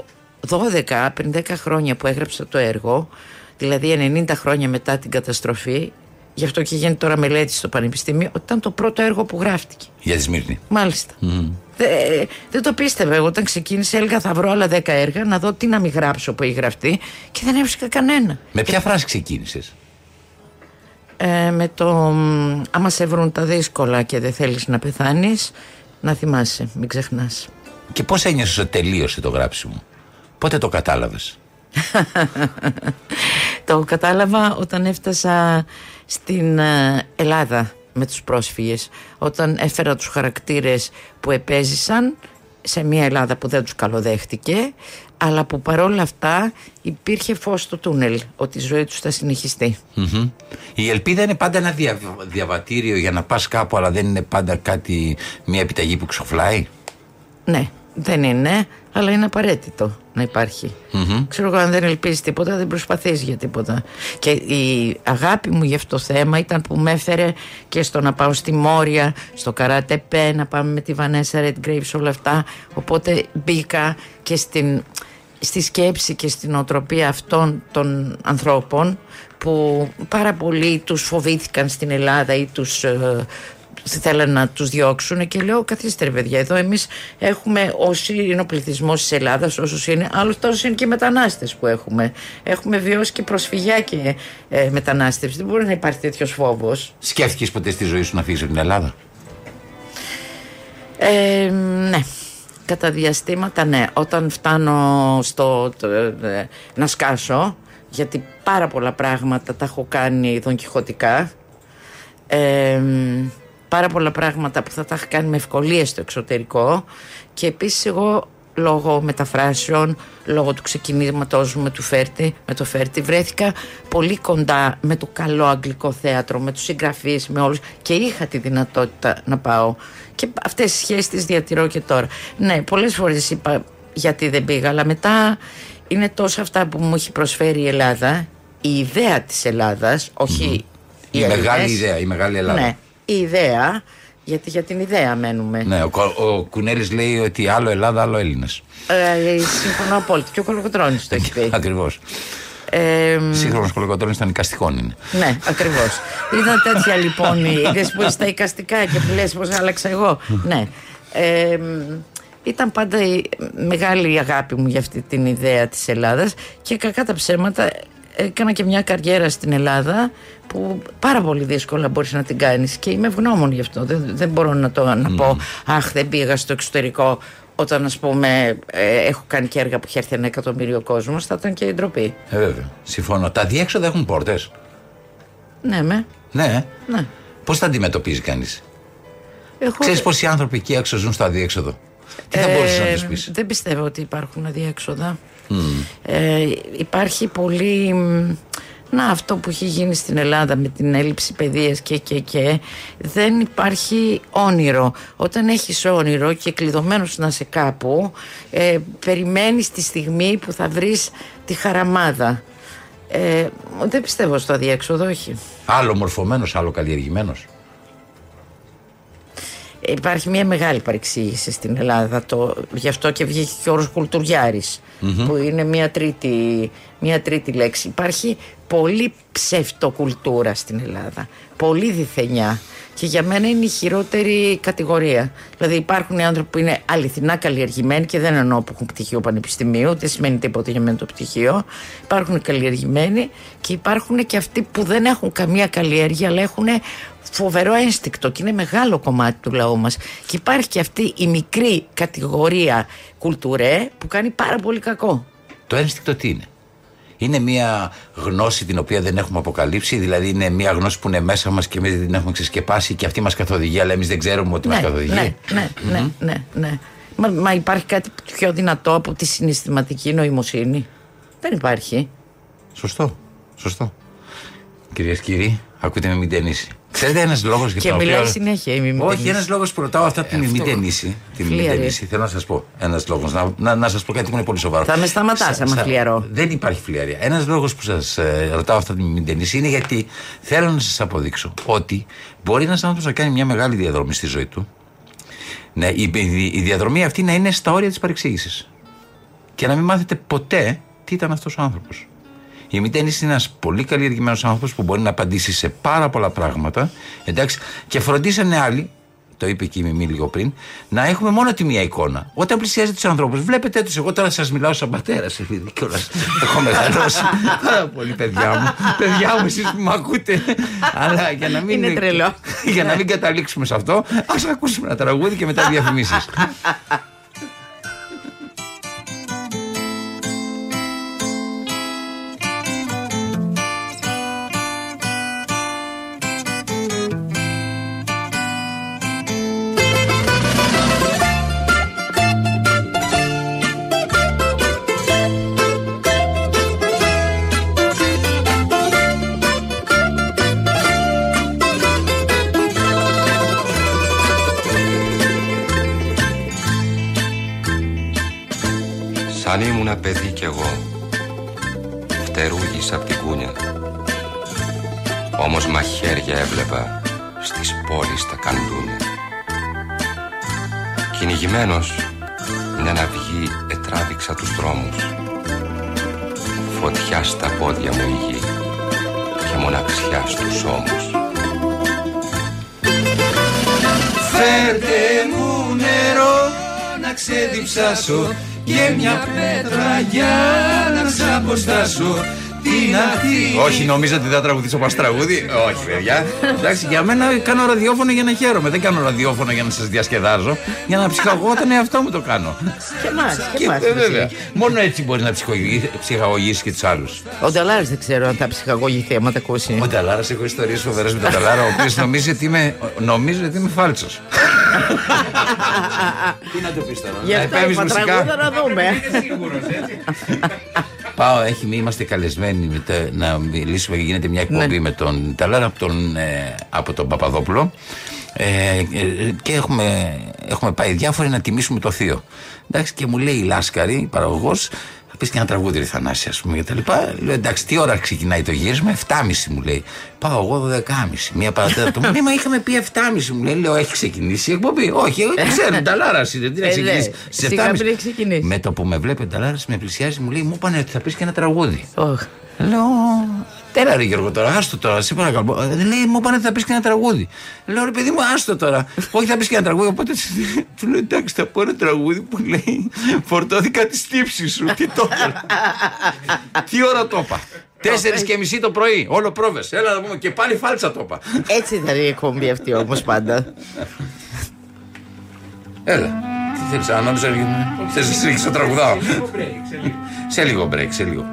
12, πριν 10 χρόνια που έγραψα το έργο, δηλαδή 90 χρόνια μετά την καταστροφή, γι' αυτό και γίνεται τώρα μελέτη στο Πανεπιστήμιο, ότι ήταν το πρώτο έργο που γράφτηκε. Για τη Σμύρνη. Μάλιστα. Δε- δεν το πίστευα. Εγώ όταν ξεκίνησε, έλεγα θα βρω άλλα 10 έργα να δω τι να μην γράψω που έχει γραφτεί και δεν έβρισκα κανένα. Με ποια φράση ξεκίνησες; Ε, με το μ, άμα σε βρουν τα δύσκολα και δεν θέλεις να πεθάνεις να θυμάσαι, μην ξεχνάς Και πώς ένιωσες ότι τελείωσε το γράψιμο; Πότε το κατάλαβες; Το κατάλαβα όταν έφτασα στην ε, Ελλάδα με τους πρόσφυγες όταν έφερα τους χαρακτήρες που επέζησαν σε μια Ελλάδα που δεν τους καλοδέχτηκε αλλά που παρόλα αυτά υπήρχε φως στο τούνελ ότι η ζωή τους θα συνεχιστεί Μμμ. Η ελπίδα είναι πάντα ένα δια, διαβατήριο για να πας κάπου, αλλά δεν είναι πάντα κάτι, μια επιταγή που ξοφλάει. Ναι, δεν είναι, αλλά είναι απαραίτητο να υπαρχει Ξέρω εγώ, αν δεν ελπίζεις τίποτα, δεν προσπαθείς για τίποτα. Και η αγάπη μου για αυτό το θέμα ήταν που με έφερε και στο να πάω στη Μόρια, στο Καράτεπέ, να πάμε με τη Βανέσα Redgrave, σε όλα αυτά. Οπότε μπήκα και στην, στη σκέψη και στην οτροπία αυτών των ανθρώπων που πάρα πολλοί τους φοβήθηκαν στην Ελλάδα ή τους ε, θέλαν να τους διώξουν και λέω καθίστε ρε παιδιά εδώ εμείς έχουμε όσοι είναι ο πληθυσμός της Ελλάδας όσους είναι άλλους τόσο είναι και οι μετανάστες που έχουμε έχουμε βιώσει και προσφυγιά και ε, μετανάστευση δεν μπορεί να υπάρχει τέτοιος φόβος Σκέφτηκες ποτέ στη ζωή σου να φύγεις από την Ελλάδα; Ε, ναι. Κατά διαστήματα ναι. Όταν φτάνω στο το, ε, να σκάσω, γιατί πάρα πολλά πράγματα τα έχω κάνει δονκιχωτικά, ε, πάρα πολλά πράγματα που θα τα είχα κάνει με ευκολίες στο εξωτερικό και επίσης εγώ λόγω μεταφράσεων, λόγω του ξεκινήματός μου με, του Φέρτη, με το Φέρτη βρέθηκα πολύ κοντά με το καλό αγγλικό θέατρο, με τους συγγραφείς, με όλους και είχα τη δυνατότητα να πάω και αυτές τις σχέσεις τις διατηρώ και τώρα. Ναι, πολλές φορές είπα γιατί δεν πήγα, αλλά μετά είναι τόσα αυτά που μου έχει προσφέρει η Ελλάδα, η ιδέα της Ελλάδας, όχι οι Η μεγάλη Έλληνες. ιδέα, η μεγάλη Ελλάδα. Ναι, η ιδέα, γιατί για την ιδέα μένουμε. Ναι, ο, Κο- ο Κουνέλης λέει ότι άλλο Ελλάδα, άλλο Έλληνες. Ε, συμφωνώ απόλυτα. Και ο Κολοκοτρώνης το έχει πει. Ακριβώς. Ε, Σύγχρονος κολοκοτρόνη των οικαστικών είναι. ναι, ακριβώς. Ήταν τέτοια λοιπόν η είδες που είσαι τα οικαστικά και που λες πως άλλαξα εγώ. ναι. Ε, ήταν πάντα η μεγάλη η αγάπη μου για αυτή την ιδέα της Ελλάδας και κακά τα ψέματα έκανα και μια καριέρα στην Ελλάδα που πάρα πολύ δύσκολα μπορείς να την κάνεις και είμαι ευγνώμων γι' αυτό. Δεν, δεν μπορώ να το να πω αχ δεν πήγα στο εξωτερικό όταν ας πούμε ε, έχω κάνει και έργα που είχε έρθει ένα εκατομμύριο κόσμος θα ήταν και η ντροπή. Ε, βέβαια. Συμφωνώ. Τα διέξοδα έχουν πόρτες. Ναι, με. Ναι. Ναι. Πώς τα αντιμετωπίζει κανείς; Έχω... Ξέρεις πόσοι άνθρωποι εκεί έξω ζουν στο αδιέξοδο. Τι θα μπορούσες να Ε, του πεις; Δεν πιστεύω ότι υπάρχουν αδιέξοδα. Ε, υπάρχει πολύ... μ, Να, αυτό που έχει γίνει στην Ελλάδα με την έλλειψη παιδείας και και και δεν υπάρχει όνειρο. Όταν έχεις όνειρο και κλειδωμένος να είσαι κάπου ε, περιμένεις τη στιγμή που θα βρεις τη χαραμάδα. Ε, δεν πιστεύω στο αδιέξοδο, όχι. Άλλο μορφωμένος, άλλο καλλιεργημένος. Υπάρχει μια μεγάλη παρεξήγηση στην Ελλάδα. Το, γι' αυτό και βγήκε και ο όρος κουλτουριάρης, που είναι μια τρίτη, μια τρίτη λέξη. Υπάρχει πολύ ψευτοκουλτούρα στην Ελλάδα. Πολύ διθενιά. Και για μένα είναι η χειρότερη κατηγορία. Δηλαδή υπάρχουν οι άνθρωποι που είναι αληθινά καλλιεργημένοι και δεν εννοώ που έχουν πτυχίο πανεπιστημίου, δεν σημαίνει τίποτα για μένα το πτυχίο. Υπάρχουν οι καλλιεργημένοι και υπάρχουν και αυτοί που δεν έχουν καμία καλλιέργεια, αλλά έχουν φοβερό ένστικτο και είναι μεγάλο κομμάτι του λαού μας και υπάρχει και αυτή η μικρή κατηγορία κουλτουρέ που κάνει πάρα πολύ κακό Το ένστικτο τι είναι; Είναι μια γνώση την οποία δεν έχουμε αποκαλύψει, δηλαδή είναι μια γνώση που είναι μέσα μας και εμείς δεν την έχουμε ξεσκεπάσει και αυτή μας καθοδηγεί, αλλά εμείς δεν ξέρουμε ότι μας ναι, καθοδηγεί. ναι, ναι, ναι, ναι, ναι. Μα, μα υπάρχει κάτι πιο δυνατό από τη συναισθηματική νοημοσύνη; Δεν υπάρχει Σωστό. Σωστό. Κυρίες και κύριοι, ακούτε με μην ταινίσει. Ξέρετε ένας λόγος για Και τον μιλάει οποίο. συνέχεια η Μιμή Όχι, Τενίση. ένας λόγος που ρωτάω αυτά τη Μιμή Τενίση. Τη Μιμή Φλίαρη. Τενίση. Θέλω να σας πω. Ένας λόγος. Να, να, να σας πω κάτι που είναι πολύ σοβαρό. Θα με σταματάς Σα- άμα σα- φλιαρώ. Δεν υπάρχει φλιαρία. Ένας λόγος που σας ρωτάω αυτά τη Μιμή Τενίση είναι γιατί θέλω να σας αποδείξω ότι μπορεί ένας άνθρωπος να κάνει μια μεγάλη διαδρομή στη ζωή του. Ναι, η, η, η διαδρομή αυτή να είναι στα όρια της παρεξήγησης. Και να μην μάθετε ποτέ τι ήταν αυτός ο άνθρωπος. Η Μητένη είναι ένας πολύ καλλιεργημένος άνθρωπος που μπορεί να απαντήσει σε πάρα πολλά πράγματα. Εντάξει, και φροντίσανε άλλοι, το είπε και η Μιμή λίγο πριν, να έχουμε μόνο τη μία εικόνα. Όταν πλησιάζετε τους ανθρώπους, βλέπετε τους. Εγώ τώρα σας μιλάω σαν πατέρα, επειδή κιόλας έχω μεγαλώσει. Πάρα πολύ, παιδιά μου. παιδιά μου, εσείς που με ακούτε. Αλλά για να μην, Είναι τρελό. για να μην καταλήξουμε σε αυτό, ας ακούσουμε ένα τραγούδι και μετά διαφημίσεις. Έβλεπα Στις πόλεις τα καντούνια. Κυνηγημένος Μια ναυγή ετράβηξα τους δρόμους. Φωτιά στα πόδια μου η γη Και μοναξιά στους ώμους. Φέρτε μου νερό να ξεδιψάσω και μια πέτρα για να σ' αποστάσω την αυτή. Όχι, νομίζω ότι θα τραγουδήσω πας τραγούδι. Όχι, παιδιά. Εντάξει, για μένα κάνω ραδιόφωνο για να χαίρομαι. Δεν κάνω ραδιόφωνο για να σας διασκεδάζω. Για να ψυχαγωγώ τον εαυτό μου το κάνω. Και εμάς, και Και, εμάς, ε, βέβαια. Βασίλη. Μόνο έτσι μπορεί να ψυχαγωγήσει- ψυχαγωγήσει και τους άλλους. Ο Νταλάρης δεν ξέρω αν θα ψυχαγωγηθεί άμα τα ακούσει. Ο Ταλάρα, έχω ιστορίες φοβερές με τον Ταλάρα, ο οποίος νομίζει ότι είμαι, νομίζω ότι είμαι φάλτσος. Τι να το πεις τώρα, Γι' να αυτό επέμβεις είπα μουσικά. τραγούδα να δούμε. Πάω, έχει, είμαστε καλεσμένοι με τα- να μιλήσουμε και γίνεται μια εκπομπή Ναι. με τον Ταλάρα από τον, ε, από τον Παπαδόπουλο. Ε, ε, και έχουμε, έχουμε πάει διάφοροι να τιμήσουμε το Θείο. Εντάξει, και μου λέει η Λάσκαρη, η παραγωγός, θα πεις και ένα τραγούδι, ρε Θανάση, ας πούμε, και τα λοιπά. Λέω εντάξει, τι ώρα ξεκινάει το γύρισμα, 7.30 μου λέει. Πάω εγώ 12.30, μία παρατέταρτο. Μου λέει, μα είχαμε πει 7.30 μου λέει. Λέω, έχει ξεκινήσει η εκπομπή. Όχι, εγώ ξέρω, Ταλάρα είναι, τι να Ε, ξεκινήσει. ναι, Στις σιγά 7.30. πριν έχει ξεκινήσει. Με το που με βλέπει ο Ταλάρα, με πλησιάζει, μου λέει, μου είπανε ότι θα πεις και ένα τραγούδι. Ωχ. Λέω, τέλα ρε Γιώργο τώρα, άστο τώρα, σε παρακαλώ. Ε, λέει, μου είπανε ότι θα πεις και ένα τραγούδι. Λέω, ρε παιδί μου, άστο τώρα. Όχι, θα πεις και ένα τραγούδι. Οπότε του λέω, εντάξει, θα πω ένα τραγούδι που λέει, φορτώθηκα τη στύψη σου. Τι το έκανα. Τι ώρα το είπα. Τέσσερις και μισή το πρωί, όλο πρόβες. Έλα να πούμε και πάλι φάλτσα το είπα. Έτσι ήταν η εκπομπή αυτή όμως πάντα. Έλα. Τι θέλεις, αν νόμιζα. Θες να συνεχίσω να τραγουδάω. Σε λίγο break, σε λίγο.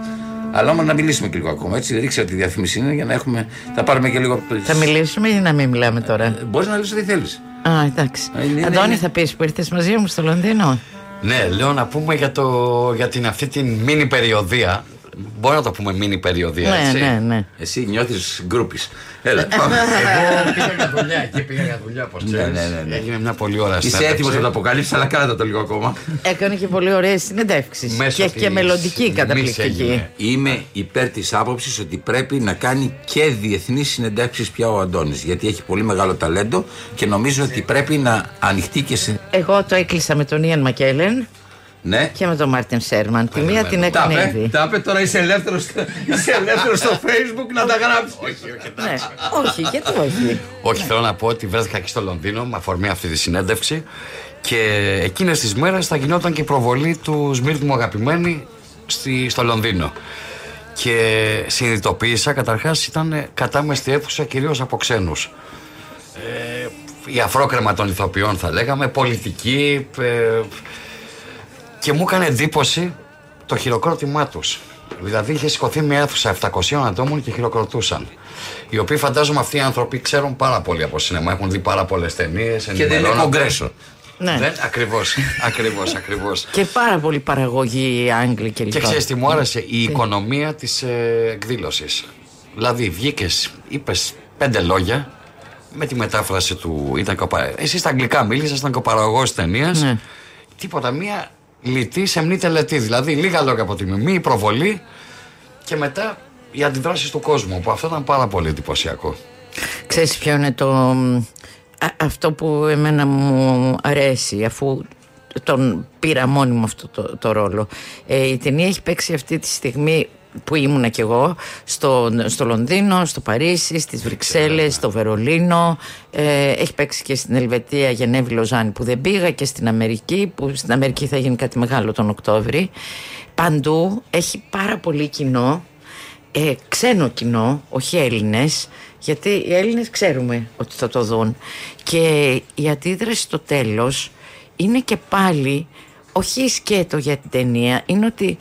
Αλλά όμως να μιλήσουμε και λίγο ακόμα. Έτσι, ρίξε ότι η διαφήμιση είναι για να έχουμε. Θα πάρουμε και λίγο. Θα μιλήσουμε ή να μην μιλάμε τώρα; Μπορείς να λες ό,τι θέλεις. Α, εντάξει. Ε, είναι- Αντώνη, είναι- θα πεις που ήρθες μαζί μου στο Λονδίνο; Ναι, λέω να πούμε για, το, για την αυτή την μίνι περιοδεία. Μπορεί να το πούμε μίνι περιοδεία, Ναι, έτσι; ναι, ναι. Εσύ νιώθεις γκρούπη. Έλα. πάμε. Εγώ πήγα για δουλειά, εκεί πήγα για δουλειά, πώς Ναι, ξέρεις. ναι, ναι, ναι. Έγινε μια πολύ ωραία Είσαι συνέντευξη. έτοιμος να το αποκαλύψεις, αλλά κράτα το λίγο ακόμα. Έκανε και πολύ ωραίες συνεντεύξεις. Μέσω Και, της και μελλοντική μης καταπληκτική. έγινε. Είμαι υπέρ της άποψης ότι πρέπει να κάνει και διεθνείς συνεντεύξεις πια ο Αντώνης. Γιατί έχει πολύ μεγάλο ταλέντο και νομίζω ότι πρέπει να ανοιχτεί και σε. Εγώ το έκλεισα με τον Ιαν Μακέλεν Ναι. και με τον Μάρτιν Σέρμαν. Τη μία την Τα έκανε πε, ήδη. τα πε τώρα είσαι ελεύθερο είσαι ελεύθερος στο facebook να τα γράψεις. Ναι. Όχι, γιατί όχι; Όχι, θέλω να πω ότι βρέθηκα εκεί στο Λονδίνο με αφορμή αυτή τη συνέντευξη και εκείνες τις μέρες θα γινόταν και η προβολή του Σμίρτ μου αγαπημένη στη, στο Λονδίνο. Και συνειδητοποίησα, καταρχάς ήταν κατάμεστη αίθουσα κυρίως από ξένους. Ε, η αφρόκρεμα των ηθοποιών θα λέγαμε, πολιτική ε, και μου έκανε εντύπωση το χειροκρότημά τους. Δηλαδή είχε σηκωθεί μια αίθουσα 700 ατόμων και χειροκροτούσαν. Οι οποίοι φαντάζομαι αυτοί οι άνθρωποι ξέρουν πάρα πολύ από σινεμά, έχουν δει πάρα πολλές ταινίες. Και δεν είναι κογκρέσο. Ναι. Δεν, ακριβώς, ακριβώς, ακριβώς. Και πάρα πολύ παραγωγή Άγγλοι και Και λοιπά. ξέρεις τι μου άρεσε, η οικονομία της ε, εκδήλωσης. Δηλαδή βγήκες, είπες πέντε λόγια, με τη μετάφραση του. Ήταν και ο πα- Εσύ στα αγγλικά μίλησες, ήταν και ο παραγωγό τη ταινίας. Ναι. Τίποτα, μία λιτή σεμνή τελετή. Δηλαδή λίγα λόγια από τη μιμή, η προβολή και μετά οι αντιδράσεις του κόσμου. Που αυτό ήταν πάρα πολύ εντυπωσιακό. Ξέρεις ποιο είναι το... α- αυτό που εμένα μου αρέσει αφού τον πήρα μόνη μου αυτό το, το ρόλο. Ε, η ταινία έχει παίξει αυτή τη στιγμή που ήμουνα κι εγώ στο, στο Λονδίνο, στο Παρίσι, στις Βρυξέλλες, στο Βερολίνο. Ε, έχει παίξει και στην Ελβετία, Γενέβη, Λοζάνη που δεν πήγα και στην Αμερική που στην Αμερική θα γίνει κάτι μεγάλο τον Οκτώβρη. Παντού έχει πάρα πολύ κοινό ε, ξένο κοινό, όχι Έλληνες, γιατί οι Έλληνες ξέρουμε ότι θα το δουν. Και η αντίδραση στο τέλος είναι και πάλι, όχι σκέτο για την ταινία, είναι ότι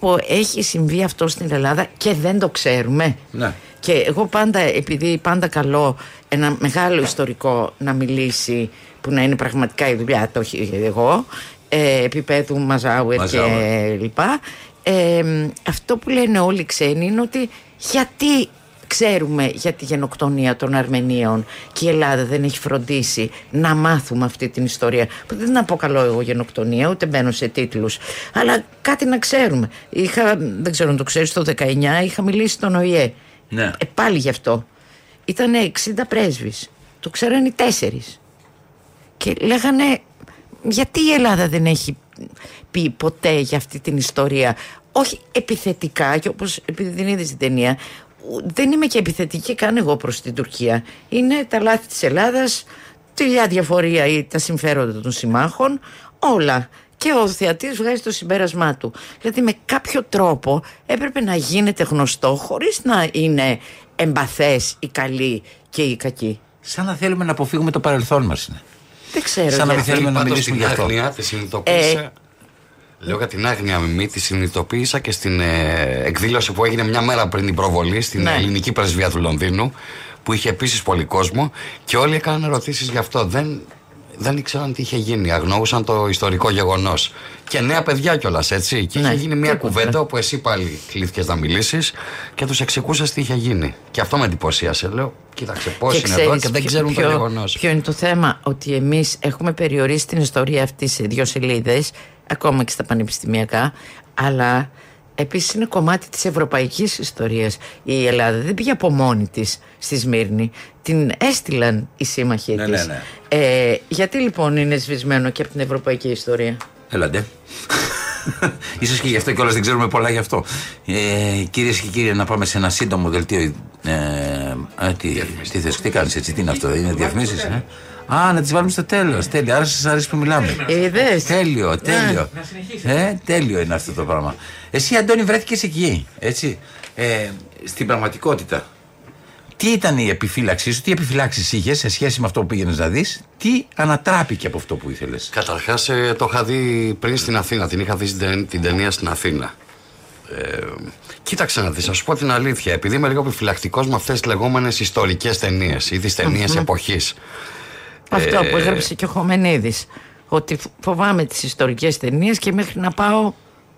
πω, πω, έχει συμβεί αυτό στην Ελλάδα και δεν το ξέρουμε. Ναι. Και εγώ πάντα, επειδή πάντα καλό ένα μεγάλο ιστορικό να μιλήσει που να είναι πραγματικά η δουλειά το όχι εγώ, ε, επίπεδου Μαζάουερ και Μαζάουερ. λοιπά. Ε, αυτό που λένε όλοι οι ξένοι είναι ότι γιατί ξέρουμε για τη γενοκτονία των Αρμενίων και η Ελλάδα δεν έχει φροντίσει να μάθουμε αυτή την ιστορία. Που δεν την αποκαλώ εγώ γενοκτονία, ούτε μπαίνω σε τίτλους. Αλλά κάτι να ξέρουμε. Είχα, δεν ξέρω αν το ξέρεις, το 19 είχα μιλήσει στον ΟΗΕ. Ναι. Ε, πάλι γι' αυτό. Ήταν 60 πρέσβεις. Το ξέρανε οι τέσσερις. Και λέγανε γιατί η Ελλάδα δεν έχει πει ποτέ για αυτή την ιστορία; Όχι επιθετικά και όπως επειδή δεν είδες την ταινία ου- δεν είμαι και επιθετική καν εγώ προς την Τουρκία είναι τα λάθη της Ελλάδας τη διαφορία ή τα συμφέροντα των συμμάχων όλα και ο θεατής βγάζει το συμπέρασμά του δηλαδή με κάποιο τρόπο έπρεπε να γίνεται γνωστό χωρίς να είναι εμπαθές οι καλοί και οι κακοί Σαν να θέλουμε να αποφύγουμε το παρελθόν μας. δεν ξέρω Σαν να μην γιατί. θέλουμε να Πάντως μιλήσουμε την γι' αυτό. άγνοια τη συνειδητοποίησα. Ε; Λέω για την άγνοια μιμή, τη συνειδητοποίησα και στην ε, εκδήλωση που έγινε μια μέρα πριν την προβολή στην Ναι. ελληνική πρεσβεία του Λονδίνου, που είχε επίσης πολύ κόσμο και όλοι έκαναν ερωτήσεις γι' αυτό. Δεν, δεν ήξεραν τι είχε γίνει. Αγνοούσαν το ιστορικό γεγονός. Και νέα παιδιά κιόλας, έτσι. Και Ναι, είχε γίνει μια τίποτα. κουβέντα όπου εσύ πάλι κλείθηκες να μιλήσεις και τους εξηγούσε τι είχε γίνει. Και αυτό με εντυπωσίασε. Λέω, κοίταξε πώς Και είναι εδώ ξέρεις και δεν ποιο- ξέρουν το ποιο- γεγονός. Ποιο είναι το θέμα, ότι εμείς έχουμε περιορίσει την ιστορία αυτής σε δύο σελίδες, ακόμα και στα πανεπιστημιακά, αλλά επίσης είναι κομμάτι της ευρωπαϊκής ιστορίας. Η Ελλάδα δεν πήγε από μόνη της στη Σμύρνη. Την έστειλαν οι σύμμαχοι Ναι, της. ναι, ναι. Ε, γιατί λοιπόν είναι σβησμένο και από την ευρωπαϊκή ιστορία; Έλαντε. Ίσως και γι' αυτό κιόλας δεν ξέρουμε πολλά γι' αυτό. Ε, Κυρίες και κύριοι, να πάμε σε ένα σύντομο δελτίο. Ε, ε, τι, τι θες, τι κάνεις έτσι, τι είναι αυτό, είναι διαφημίσεις, ε; Α, να τις βάλουμε στο τέλος, τέλειο, άρα σας αρέσει που μιλάμε. Είδες. Τέλειο, τέλειο. Ε, τέλειο είναι αυτό το πράγμα. Εσύ, Αντώνη, βρέθηκες εκεί, έτσι. Ε, στην πραγματικότητα, τι ήταν η επιφύλαξή σου, τι επιφυλάξεις είχες σε σχέση με αυτό που πήγαινες να δεις, τι ανατράπηκε από αυτό που ήθελες; Καταρχάς το είχα δει πριν στην Αθήνα. Την είχα δει στην ταινία- την ταινία στην Αθήνα. Ε, κοίταξε να δεις, θα σου πω την αλήθεια. Επειδή είμαι λίγο επιφυλακτικός με αυτές τις λεγόμενες ιστορικές ταινίες ή τις ταινίες εποχής. Αυτό Ε, που έγραψε και ο Χομενίδης Ότι φοβάμαι τις ιστορικές ταινίες και μέχρι να πάω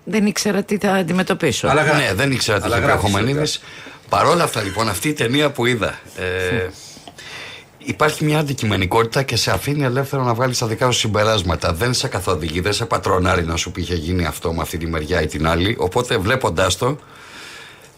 δεν ήξερα τι θα αντιμετωπίσω. Αλλά γρα- Ναι, δεν ήξερα τι Αλλά είχε πει ο γράφεις Χομενίδη. Παρ' όλα αυτά, λοιπόν, αυτή η ταινία που είδα. Ε, υπάρχει μια αντικειμενικότητα και σε αφήνει ελεύθερο να βγάλεις τα δικά σου συμπεράσματα. Δεν σε καθοδηγεί, δεν σε πατρονάρει να σου πει είχε γίνει αυτό με αυτή τη μεριά ή την άλλη. Οπότε βλέποντάς το,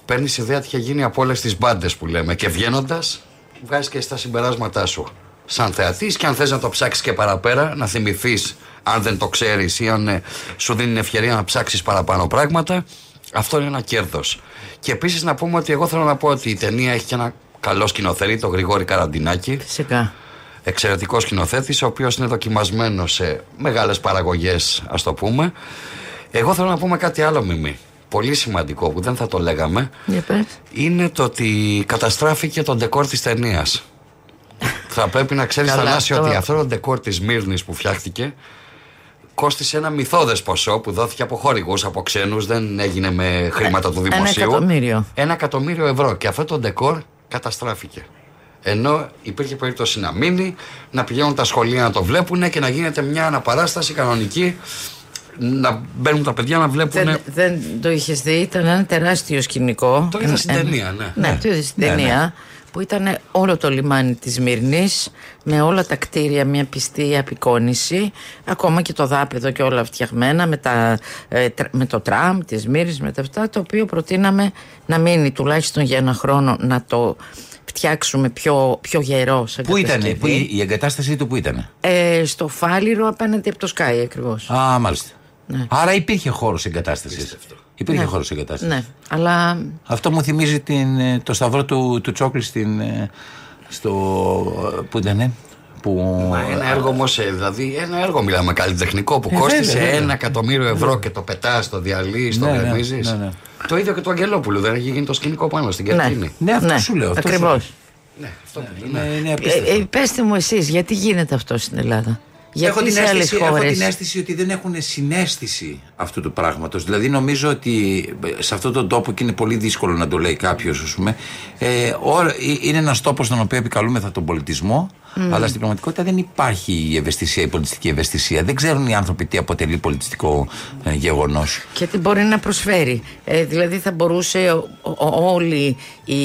παίρνεις ιδέα τι είχε γίνει από όλες τις μπάντες που λέμε. Και βγαίνοντας, βγάζεις και στα συμπεράσματά σου. Σαν θεατής, και αν θες να το ψάξεις και παραπέρα, να θυμηθείς αν δεν το ξέρεις ή αν ε, σου δίνει ευκαιρία να ψάξεις παραπάνω πράγματα, αυτό είναι ένα κέρδος. Και επίσης να πούμε ότι εγώ θέλω να πω ότι η ταινία έχει και ένα καλό σκηνοθέτη, τον Γρηγόρη Καραντινάκη. Φυσικά. Εξαιρετικός σκηνοθέτης, ο οποίος είναι δοκιμασμένος σε μεγάλες παραγωγές, ας το πούμε. Εγώ θέλω να πούμε κάτι άλλο, Μιμή. Πολύ σημαντικό που δεν θα το λέγαμε. Για πες. Είναι το ότι καταστράφηκε το ντεκόρ της ταινίας. Θα πρέπει να ξέρεις, Καλά, Θανάση, αυτό- ότι αυτό το ντεκόρ της Μύρνης που φτιάχτηκε κόστησε ένα μυθώδε ποσό που δόθηκε από χορηγούς, από ξένους, δεν έγινε με χρήματα του ένα δημοσίου. εκατομμύριο. Ένα εκατομμύριο ευρώ. Και αυτό το ντεκόρ καταστράφηκε. Ενώ υπήρχε περίπτωση να μείνει, να πηγαίνουν τα σχολεία να το βλέπουν και να γίνεται μια αναπαράσταση κανονική. Να μπαίνουν τα παιδιά να βλέπουν. Δεν, δεν το είχες δει, ήταν ένα τεράστιο σκηνικό. Το είδα στην Ένα- ταινία, ναι. Ναι, το είδες στην Ναι, ταινία. Που ήταν όλο το λιμάνι της Μυρνής με όλα τα κτίρια μια πιστή απεικόνηση ακόμα και το δάπεδο και όλα φτιαγμένα με, τα, ε, με το τραμ της Μύρης με τα αυτά το οποίο προτείναμε να μείνει τουλάχιστον για ένα χρόνο να το φτιάξουμε πιο, πιο γερό σαν Πού ήταν, κατασκευή. η εγκατάστασή του, πού ήταν. Ε, στο Φάληρο απέναντι από το Sky ακριβώς Α, μάλιστα. Ναι. Άρα υπήρχε χώρος εγκατάστασης. Υπήρχε Ναι. χώρος εγκατάστασης. Ναι, αλλά Αυτό μου θυμίζει την, ε, το σταυρό του, του Τσόκλης στην, ε, στο. ε, Πού ήταν, που. Μα ένα έργο όμως, δηλαδή ένα έργο μιλάμε καλλιτεχνικό που Ε, κόστησε βέβαια, βέβαια. ένα εκατομμύριο ευρώ και το πετάς, το διαλύει, το Ναι, ναι, γκρεμίζει. ναι, ναι. Το ίδιο και του Αγγελόπουλου, δεν έχει γίνει το σκηνικό πάνω στην ναι, Κερκίνη. Ναι, αυτό σου λέω, αυτό σου Ακριβώς Ναι, αυτό που Είναι, είναι ε, απίστευτο. ε, Πεςτε μου εσείς γιατί γίνεται αυτό στην Ελλάδα; Γιατί έχω, την σε άλλες αίσθηση, έχω χώρες την αίσθηση ότι δεν έχουν συνέστηση αυτού του πράγματος. Δηλαδή, νομίζω ότι ε, σε αυτόν τον τόπο και είναι πολύ δύσκολο να το λέει κάποιος, ας πούμε. Ε, ώρα- ε, είναι ένας τόπος στον οποίο επικαλούμεθα τον πολιτισμό, αλλά στην πραγματικότητα δεν υπάρχει η ευαισθησία, η πολιτιστική ευαισθησία. Δεν ξέρουν οι άνθρωποι τι αποτελεί πολιτιστικό ε, γεγονός. και τι μπορεί να προσφέρει. Ε, δηλαδή θα μπορούσε ο- ο- όλη η,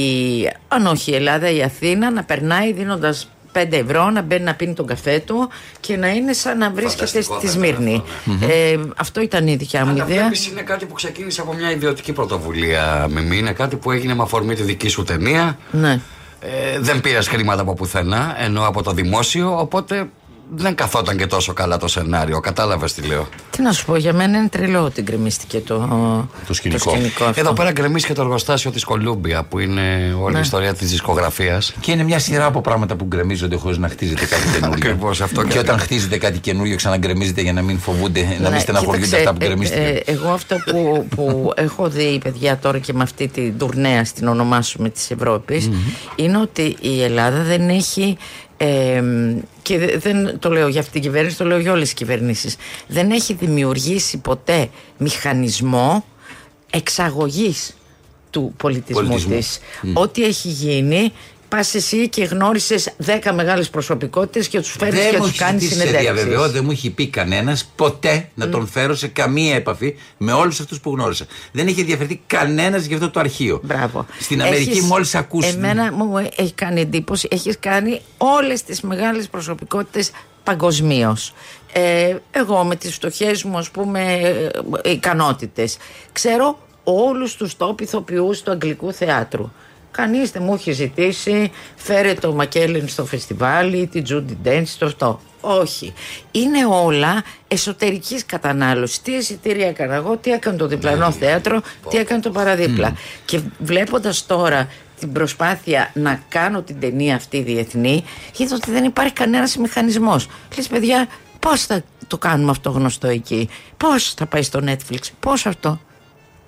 αν όχι η Ελλάδα, η Αθήνα να περνάει δίνοντας 5 ευρώ να μπαίνει να πίνει τον καφέ του και να είναι σαν να βρίσκεται Φανταστικό στη θα ήταν Σμύρνη. αυτό, Ε, αυτό ήταν η δικιά μου Αλλά ιδέα. βλέπεις είναι κάτι που ξεκίνησε από μια ιδιωτική πρωτοβουλία με Είναι κάτι που έγινε με αφορμή τη δική σου ταινία. Ναι. Ε, δεν πήρες χρήματα από πουθενά, ενώ από το δημόσιο, οπότε δεν καθόταν και τόσο καλά το σενάριο. Κατάλαβες τι λέω. Τι να σου πω, για μένα είναι τρελό ότι γκρεμίστηκε το, Το σκηνικό. αυτό. Εδώ πέρα γκρεμίστηκε το εργοστάσιο της Κολούμπια, που είναι όλη Ναι. η ιστορία της δισκογραφίας. Και είναι μια σειρά από πράγματα που γκρεμίζονται χωρίς να χτίζεται κάτι καινούριο. Ακριβώς, αυτό και και όταν εγώ. χτίζεται κάτι καινούριο, ξαναγκρεμίζεται για να μην φοβούνται, να μην Ναι, στεναχωριούνται κοίταξε, αυτά που ε, γκρεμίστηκαν. ε, εγώ αυτό που, που έχω δει παιδιά τώρα και με αυτή την τουρνέα στην ονομάσουμε της ευρωπης είναι ότι η Ελλάδα δεν έχει ε, και δε- δεν το λέω για αυτή την κυβέρνηση, το λέω για όλες τις κυβερνήσεις. Δεν έχει δημιουργήσει ποτέ μηχανισμό εξαγωγής του πολιτισμού, Πολιτισμού. της. Ό,τι έχει γίνει Πας εσύ και γνώρισες 10 μεγάλες προσωπικότητες και τους φέρνει και Δεν μου τους έχει κάνεις ζητήσει σε συνεντεύξεις. διαβεβαιώ, δεν μου έχει πει κανένας ποτέ να τον φέρω σε καμία επαφή με όλους αυτούς που γνώρισα. Δεν έχει ενδιαφερθεί κανένας για αυτό το αρχείο. Μπράβο. Στην Αμερική, Έχεις- μόλις ακούσει. Εμένα μου έχει κάνει εντύπωση, έχεις κάνει όλες τις μεγάλες προσωπικότητες παγκοσμίως. Ε, εγώ με τις φτωχές μου ας πούμε ε, ικανότητες ξέρω όλους τους top ηθοποιούς του Αγγλικού Θεάτρου Κανείς δεν μου έχει ζητήσει φέρε το Μακέλεν στο φεστιβάλ ή την Τζούντι Ντέντ στο αυτό. Όχι. Είναι όλα εσωτερικής κατανάλωσης. Τι εισιτήρια έκανα εγώ, τι έκανε το διπλανό θέατρο, τι έκανε το παραδίπλα. Και βλέποντας τώρα την προσπάθεια να κάνω την ταινία αυτή διεθνή, είδα ότι δεν υπάρχει κανένας μηχανισμός. Λες παιδιά, πώς θα το κάνουμε αυτό γνωστό εκεί, πώς θα πάει στο Netflix, πώς αυτό;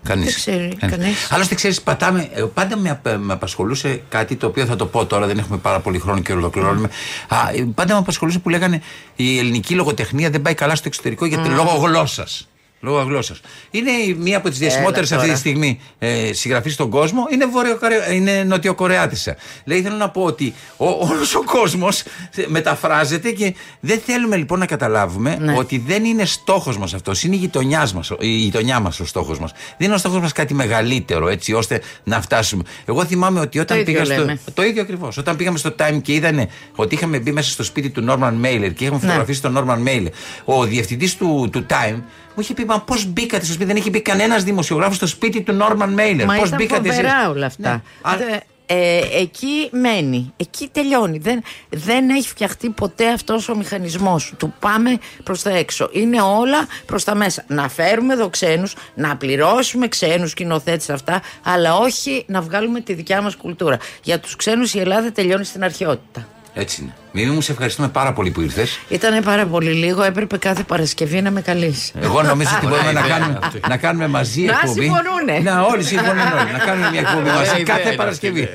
Κανείς. Δεν ξέρει Ε. κανείς. Άλλωστε, ξέρεις, πατάμε. ε, Πάντα με, απ- με απασχολούσε κάτι το οποίο θα το πω τώρα, δεν έχουμε πάρα πολύ χρόνο και ολοκληρώνουμε. Α, ε, πάντα με απασχολούσε που λέγανε η ελληνική λογοτεχνία δεν πάει καλά στο εξωτερικό γιατί λόγω γλώσσας. Λόγω γλώσσα. Είναι η- μία από τις διασημότερες αυτή τώρα. τη στιγμή ε, συγγραφείς στον κόσμο. Είναι, Βορειοκορε... είναι Νοτιοκορεάτησα. Δηλαδή θέλω να πω ότι όλος ο κόσμος μεταφράζεται και δεν θέλουμε λοιπόν να καταλάβουμε Ναι. ότι δεν είναι στόχος μας αυτός. Είναι η γειτονιάς μας η γειτονιά μας ο στόχος μας. Δεν είναι ο στόχος μας κάτι μεγαλύτερο έτσι ώστε να φτάσουμε. Εγώ θυμάμαι ότι όταν Το ίδιο πήγα στο. λέμε. Το ίδιο ακριβώς. Όταν πήγαμε στο Time και είδανε ότι είχαμε μπει μέσα στο σπίτι του Norman Mailer και είχαμε Ναι. φωτογραφίσει τον Norman Mailer, ο διευθυντής του, του Time μου είχε πει: Μα πώς μπήκατε στο σπίτι, δεν έχει μπει κανένας δημοσιογράφος στο σπίτι του Norman Mailer. Μα Πώς ήταν μπήκατε εσείς;» φοβερά όλα αυτά. Ναι. Α- Δε- ε, εκεί μένει. Εκεί τελειώνει. Δεν, δεν έχει φτιαχτεί ποτέ αυτός ο μηχανισμός του πάμε προς τα έξω. Είναι όλα προς τα μέσα. Να φέρουμε εδώ ξένους, να πληρώσουμε ξένους σκηνοθέτες αυτά, αλλά όχι να βγάλουμε τη δικιά μας κουλτούρα. Για τους ξένους η Ελλάδα τελειώνει στην αρχαιότητα. Έτσι είναι. Μίμη μου, σε ευχαριστούμε πάρα πολύ που ήρθες. Ήταν πάρα πολύ λίγο, έπρεπε κάθε Παρασκευή να με καλείς. Εγώ νομίζω ότι μπορούμε να ιδέα κάνουμε, αυτή. να κάνουμε μαζί Να εκπομπή. συμφωνούνε. Να, όλοι συμφωνούν όλοι. Να κάνουμε μια εκπομπή Ωραία μαζί ιδέα κάθε είναι Παρασκευή.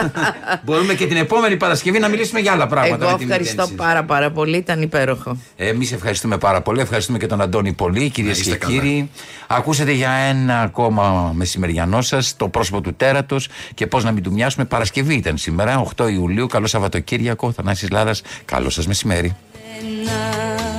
μπορούμε και την επόμενη Παρασκευή να μιλήσουμε για άλλα πράγματα. Εγώ με την ευχαριστώ Μητένση. πάρα πάρα πολύ, ήταν υπέροχο. Εμείς ευχαριστούμε πάρα πολύ. Ευχαριστούμε και τον Αντώνη πολύ, κυρίες είστε και καλά. κύριοι. Ακούσατε για ένα ακόμα μεσημεριανό σας το πρόσωπο του τέρατος και πώς να μην του μοιάσουμε. Παρασκευή ήταν σήμερα, 8 Ιουλίου. Καλό Σαββατοκύριακο. Θανάσης Λάδας. Καλό σας μεσημέρι. Ένα